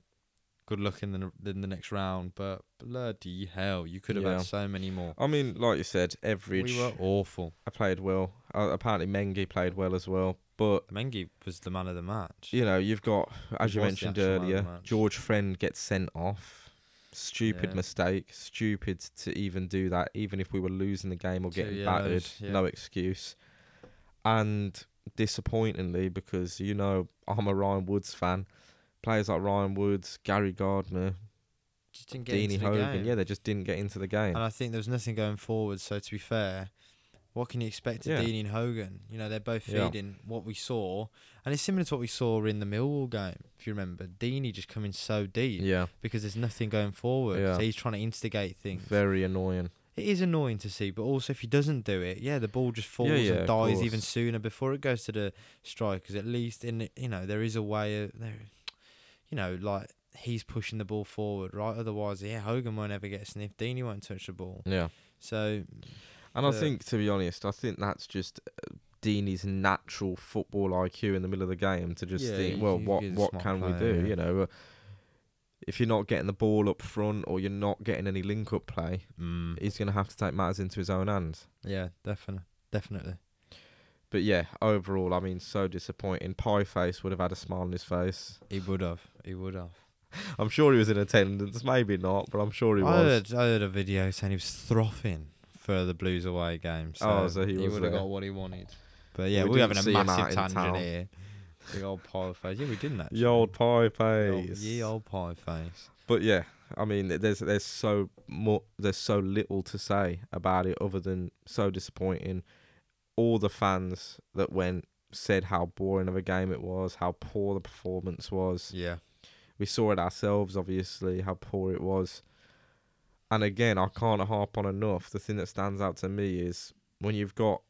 Good luck in the in the next round. But bloody hell, you could have had so many more. I mean, like you said, Etheridge We were awful. I played well. Uh, apparently, Mengi played well as well. But Mengi was the man of the match. you know, you've got, as He you mentioned actual man of the earlier. George Friend gets sent off. Stupid Yeah. mistake. Stupid to even do that, even if we were losing the game or getting yellows, battered. yeah. No excuse. And disappointingly, because you know I'm a Ryan Woods fan, players like Ryan Woods, Gary Gardner, Just didn't get Deeney into the Hogan, game. yeah, they just didn't get into the game. And I think there was nothing going forward. So to be fair, what can you expect of Yeah. Dean and Hogan? You know, they're both Yeah. feeding what we saw, and it's similar to what we saw in the Millwall game. If you remember, Deeney just coming so deep Yeah, because there's nothing going forward. Yeah. So he's trying to instigate things. very annoying. It is annoying to see, but also if he doesn't do it, yeah, the ball just falls Yeah, yeah, and dies even sooner before it goes to the strikers. At least in you know there is a way of there, you know, like he's pushing the ball forward, right? Otherwise, yeah, Hogan won't ever get sniffed. Deeney won't touch the ball. Yeah. So And I think, to be honest, I think that's just uh, Deeney's natural football IQ in the middle of the game to just Yeah, think, well, what what smart can we player, do? yeah. You know, uh, if you're not getting the ball up front or you're not getting any link up play, mm, he's going to have to take matters into his own hands. yeah, definitely, definitely. But yeah, overall, I mean, so disappointing. Pie face would have had a smile on his face. He would have. He would have. I'm sure he was in attendance, maybe not, but I'm sure he I was. heard, I heard a video saying he was frothing for the Blues away game. So, Oh, so he was would have got what he wanted. But yeah, We we're didn't having a see him massive in tangent town. here. Big old pie face. Yeah, we didn't actually. Ye old pie Ye old- face. Ye old pie face. But yeah, I mean, there's there's so more, there's so little to say about it other than so disappointing. All the fans that went said how boring of a game it was, how poor the performance was. Yeah. We saw it ourselves, obviously, how poor it was. And again, I can't harp on enough. The thing that stands out to me is when you've got,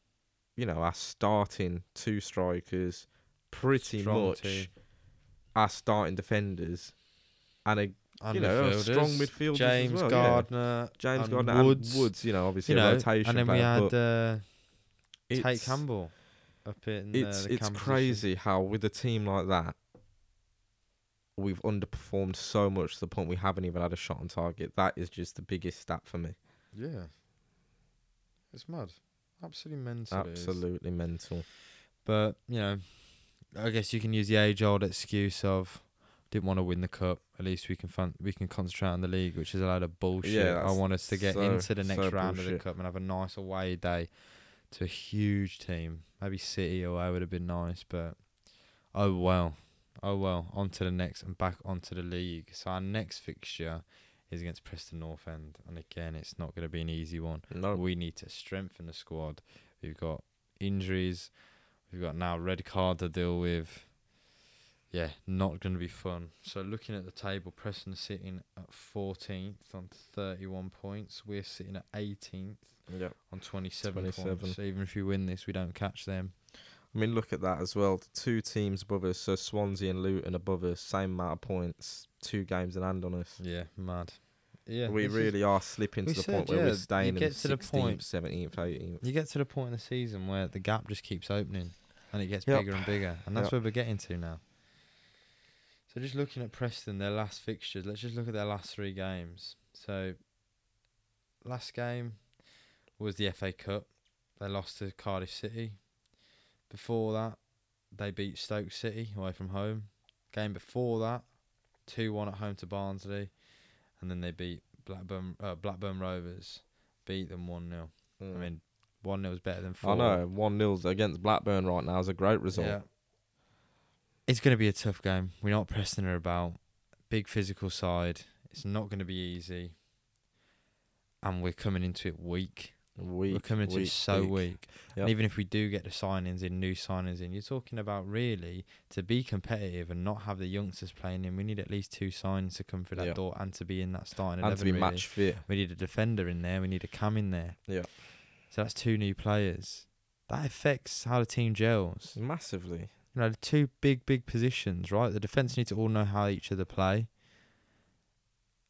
you know, our starting two strikers, pretty Strong much two. our starting defenders, and a And You know, midfielders, strong midfielders as James well, yeah. Gardner, James and Gardner Woods, and Woods, you know, obviously you a know, rotation and then we had uh, Tate Campbell up in It's uh, it's cam position. crazy how with a team like that, we've underperformed so much to the point we haven't even had a shot on target. That is just the biggest stat for me. Yeah, it's mad, absolutely mental. Absolutely mental. But you know, I guess you can use the age-old excuse of didn't want to win the cup. At least we can fun- we can concentrate on the league, which is a load of bullshit. Yeah, I want us to get so- into the next so round of the cup and have a nice away day to a huge team. Maybe City away would have been nice, but oh well, oh well. On to the next and back onto the league. So our next fixture is against Preston North End, and again, it's not going to be an easy one. No, We need to strengthen the squad. We've got injuries. We've got now red card to deal with. Yeah, not going to be fun. So looking at the table, Preston sitting at 14th on 31 points. We're sitting at 18th yeah. on 27, 27. points. So even if we win this, we don't catch them. I mean, look at that as well. The two teams above us, so Swansea and Luton above us, same amount of points, two games in hand on us. Yeah, mad. Yeah, we this is- really are slipping to the said, point where yeah, we're you staying get in to the 16th, point- 17th, 18th. You get to the point in the season where the gap just keeps opening and it gets Yep. bigger and bigger, and that's Yep. where we're getting to now. So just looking at Preston, their last fixtures. Let's just look at their last three games. So last game was the FA Cup. They lost to Cardiff City. Before that, they beat Stoke City away from home. Game before that, two one at home to Barnsley, and then they beat Blackburn uh, Blackburn Rovers, beat them one 0 I mean, one 0 is better than four. I know one 0 against Blackburn right now is a great result. Yeah. It's going to be a tough game. We're not pressing her about. Big physical side. It's not going to be easy. And we're coming into it weak. Weak, we're coming weak, it so weak. weak. And even if we do get the signings in, new signings in, you're talking about really to be competitive and not have the youngsters playing in. We need at least two signs to come through that Yeah. door and to be in that starting and eleven. to be really. match fit. We need a defender in there. We need a cam in there. Yeah. So that's two new players. That affects how the team gels. Massively. You know, the two big, big positions, right? The defence need to all know how each other play,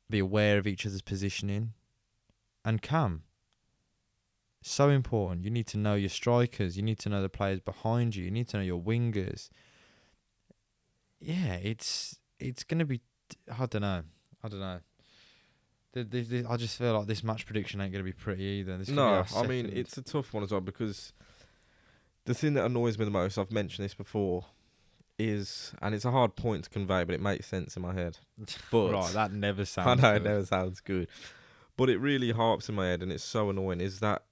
be aware of each other's positioning, and cam. So important. You need to know your strikers. You need to know the players behind you. You need to know your wingers. Yeah, it's it's gonna be. I don't know. I don't know. The, the, the, I just feel like this match prediction ain't gonna be pretty either. This No, I mean it's a tough one as well because the thing that annoys me the most, I've mentioned this before, is and it's a hard point to convey, but it makes sense in my head. But right. That never sounds. I know it never sounds good, but it really harps in my head, and it's so annoying. Is that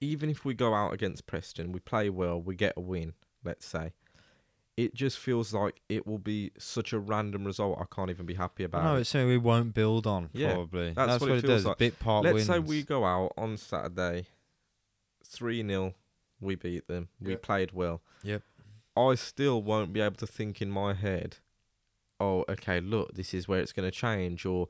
even if we go out against Preston, we play well, we get a win, let's say. It just feels like it will be such a random result. I can't even be happy about No, it. it's something we won't build on. Yeah, probably. that's what it feels does. like. Bit part Let's wins. say we go out on Saturday, 3 0, we beat them, we Yeah. played well. Yep. I still won't be able to think in my head, oh, okay, look, this is where it's going to change, or,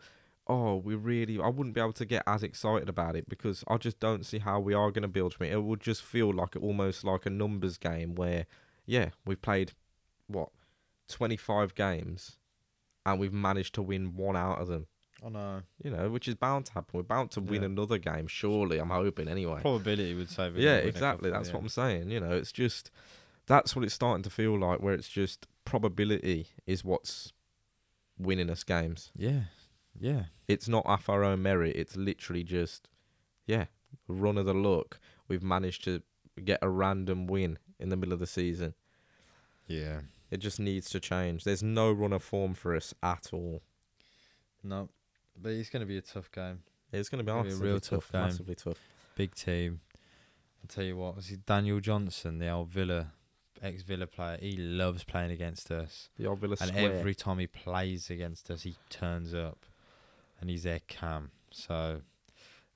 oh, we really, I wouldn't be able to get as excited about it because I just don't see how we are going to build from it. It would just feel like almost like a numbers game where, yeah, we've played, what, 25 games and we've managed to win one out of them I know. you know, which is bound to happen. We're bound to win Yeah. another game, surely. I'm hoping anyway. Probability would say. yeah, exactly. That's what I'm saying. You know, it's just that's what it's starting to feel like, where it's just probability is what's winning us games. Yeah, yeah. It's not off our own merit. It's literally just, yeah, run of the luck. We've managed to get a random win in the middle of the season. Yeah. It just needs to change. There's no run of form for us at all. No, but it's going to be a tough game. It's going to be Gonna be a real tough, tough game. massively tough. Big team. I'll tell you what. See Daniel Johnson, the old Villa, ex Villa player. He loves playing against us, The old Villa and square. every time he plays against us, he turns up, and he's their cam. So.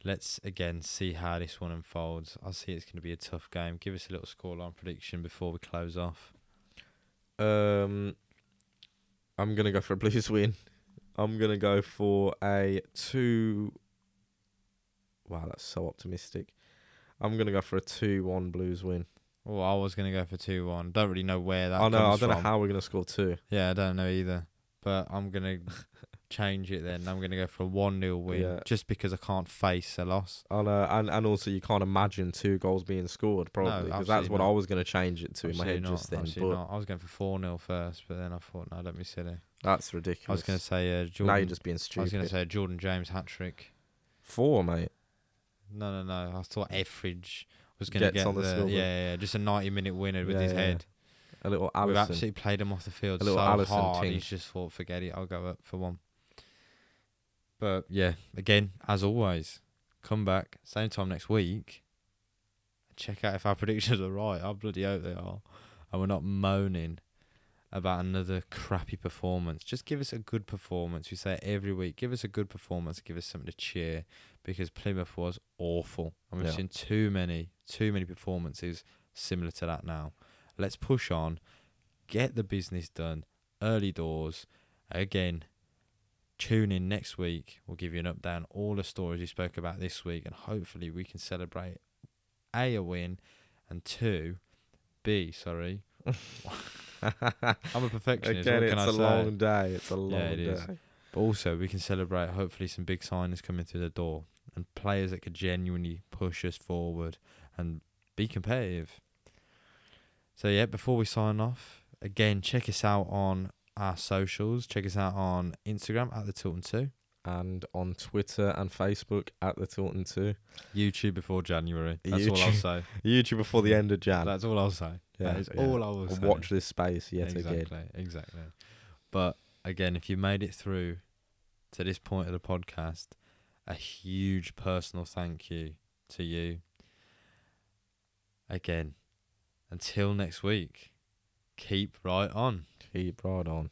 Let's again see how this one unfolds. I see it's going to be a tough game. Give us a little scoreline prediction before we close off. Um, I'm gonna go for a Blues win. I'm gonna go for a two. Wow, that's so optimistic. I'm gonna go for a two-one Blues win. Oh, I was going to go for 2 1. Don't really know where that I know. I don't know how we're gonna score two. Yeah, I don't know either. But I'm going to change it then. I'm going to go for a 1 0 win Yeah. just because I can't face a loss. I know, and and also you can't imagine two goals being scored probably because that's absolutely what not. I was gonna change it to in my Absolutely head not, just then. absolutely But not. I was going for 4 0 first, but then I thought, no, don't be silly. that's ridiculous. I was going to say uh, Jordan. now you're just being stupid. I was stupid. going to say a Jordan James hat trick. Four, mate. No, no, no. I thought Etheridge was going to Gets get on the the, silver. yeah, yeah, yeah, just a 90 minute winner with Yeah, his yeah. head. A little We've Alisson. absolutely played him off the field A so little Alisson hard. ting. He's just thought, forget it. I'll go up for one. But yeah, again, as always, come back same time next week. Check out if our predictions are right. I bloody hope they are, and we're not moaning about another crappy performance. Just give us a good performance. We say every week. Give us a good performance. Give us something to cheer because Plymouth was awful, and we've Yeah. seen too many, too many performances similar to that now. Let's push on, get the business done, early doors. Again, tune in next week. We'll give you an update on all the stories we spoke about this week, and hopefully we can celebrate a a win, and two, b sorry. I'm a perfectionist. Again, what it's a say? long day. It's a long Yeah, it day. is. But also, we can celebrate hopefully some big signings coming through the door and players that could genuinely push us forward and be competitive. So, yeah, before we sign off, again, check us out on our socials. Check us out on Instagram at the Tilton Two, and on Twitter and Facebook at the Tilton Two. YouTube before January. That's all I'll say. YouTube before the end of Jan. That's all I'll say. Yeah, that is yeah. all I will I'll say. watch this space yet exactly, again. exactly. But again, if you made it through to this point of the podcast, a huge personal thank you to you. Again, until next week, keep right on. Keep brought on.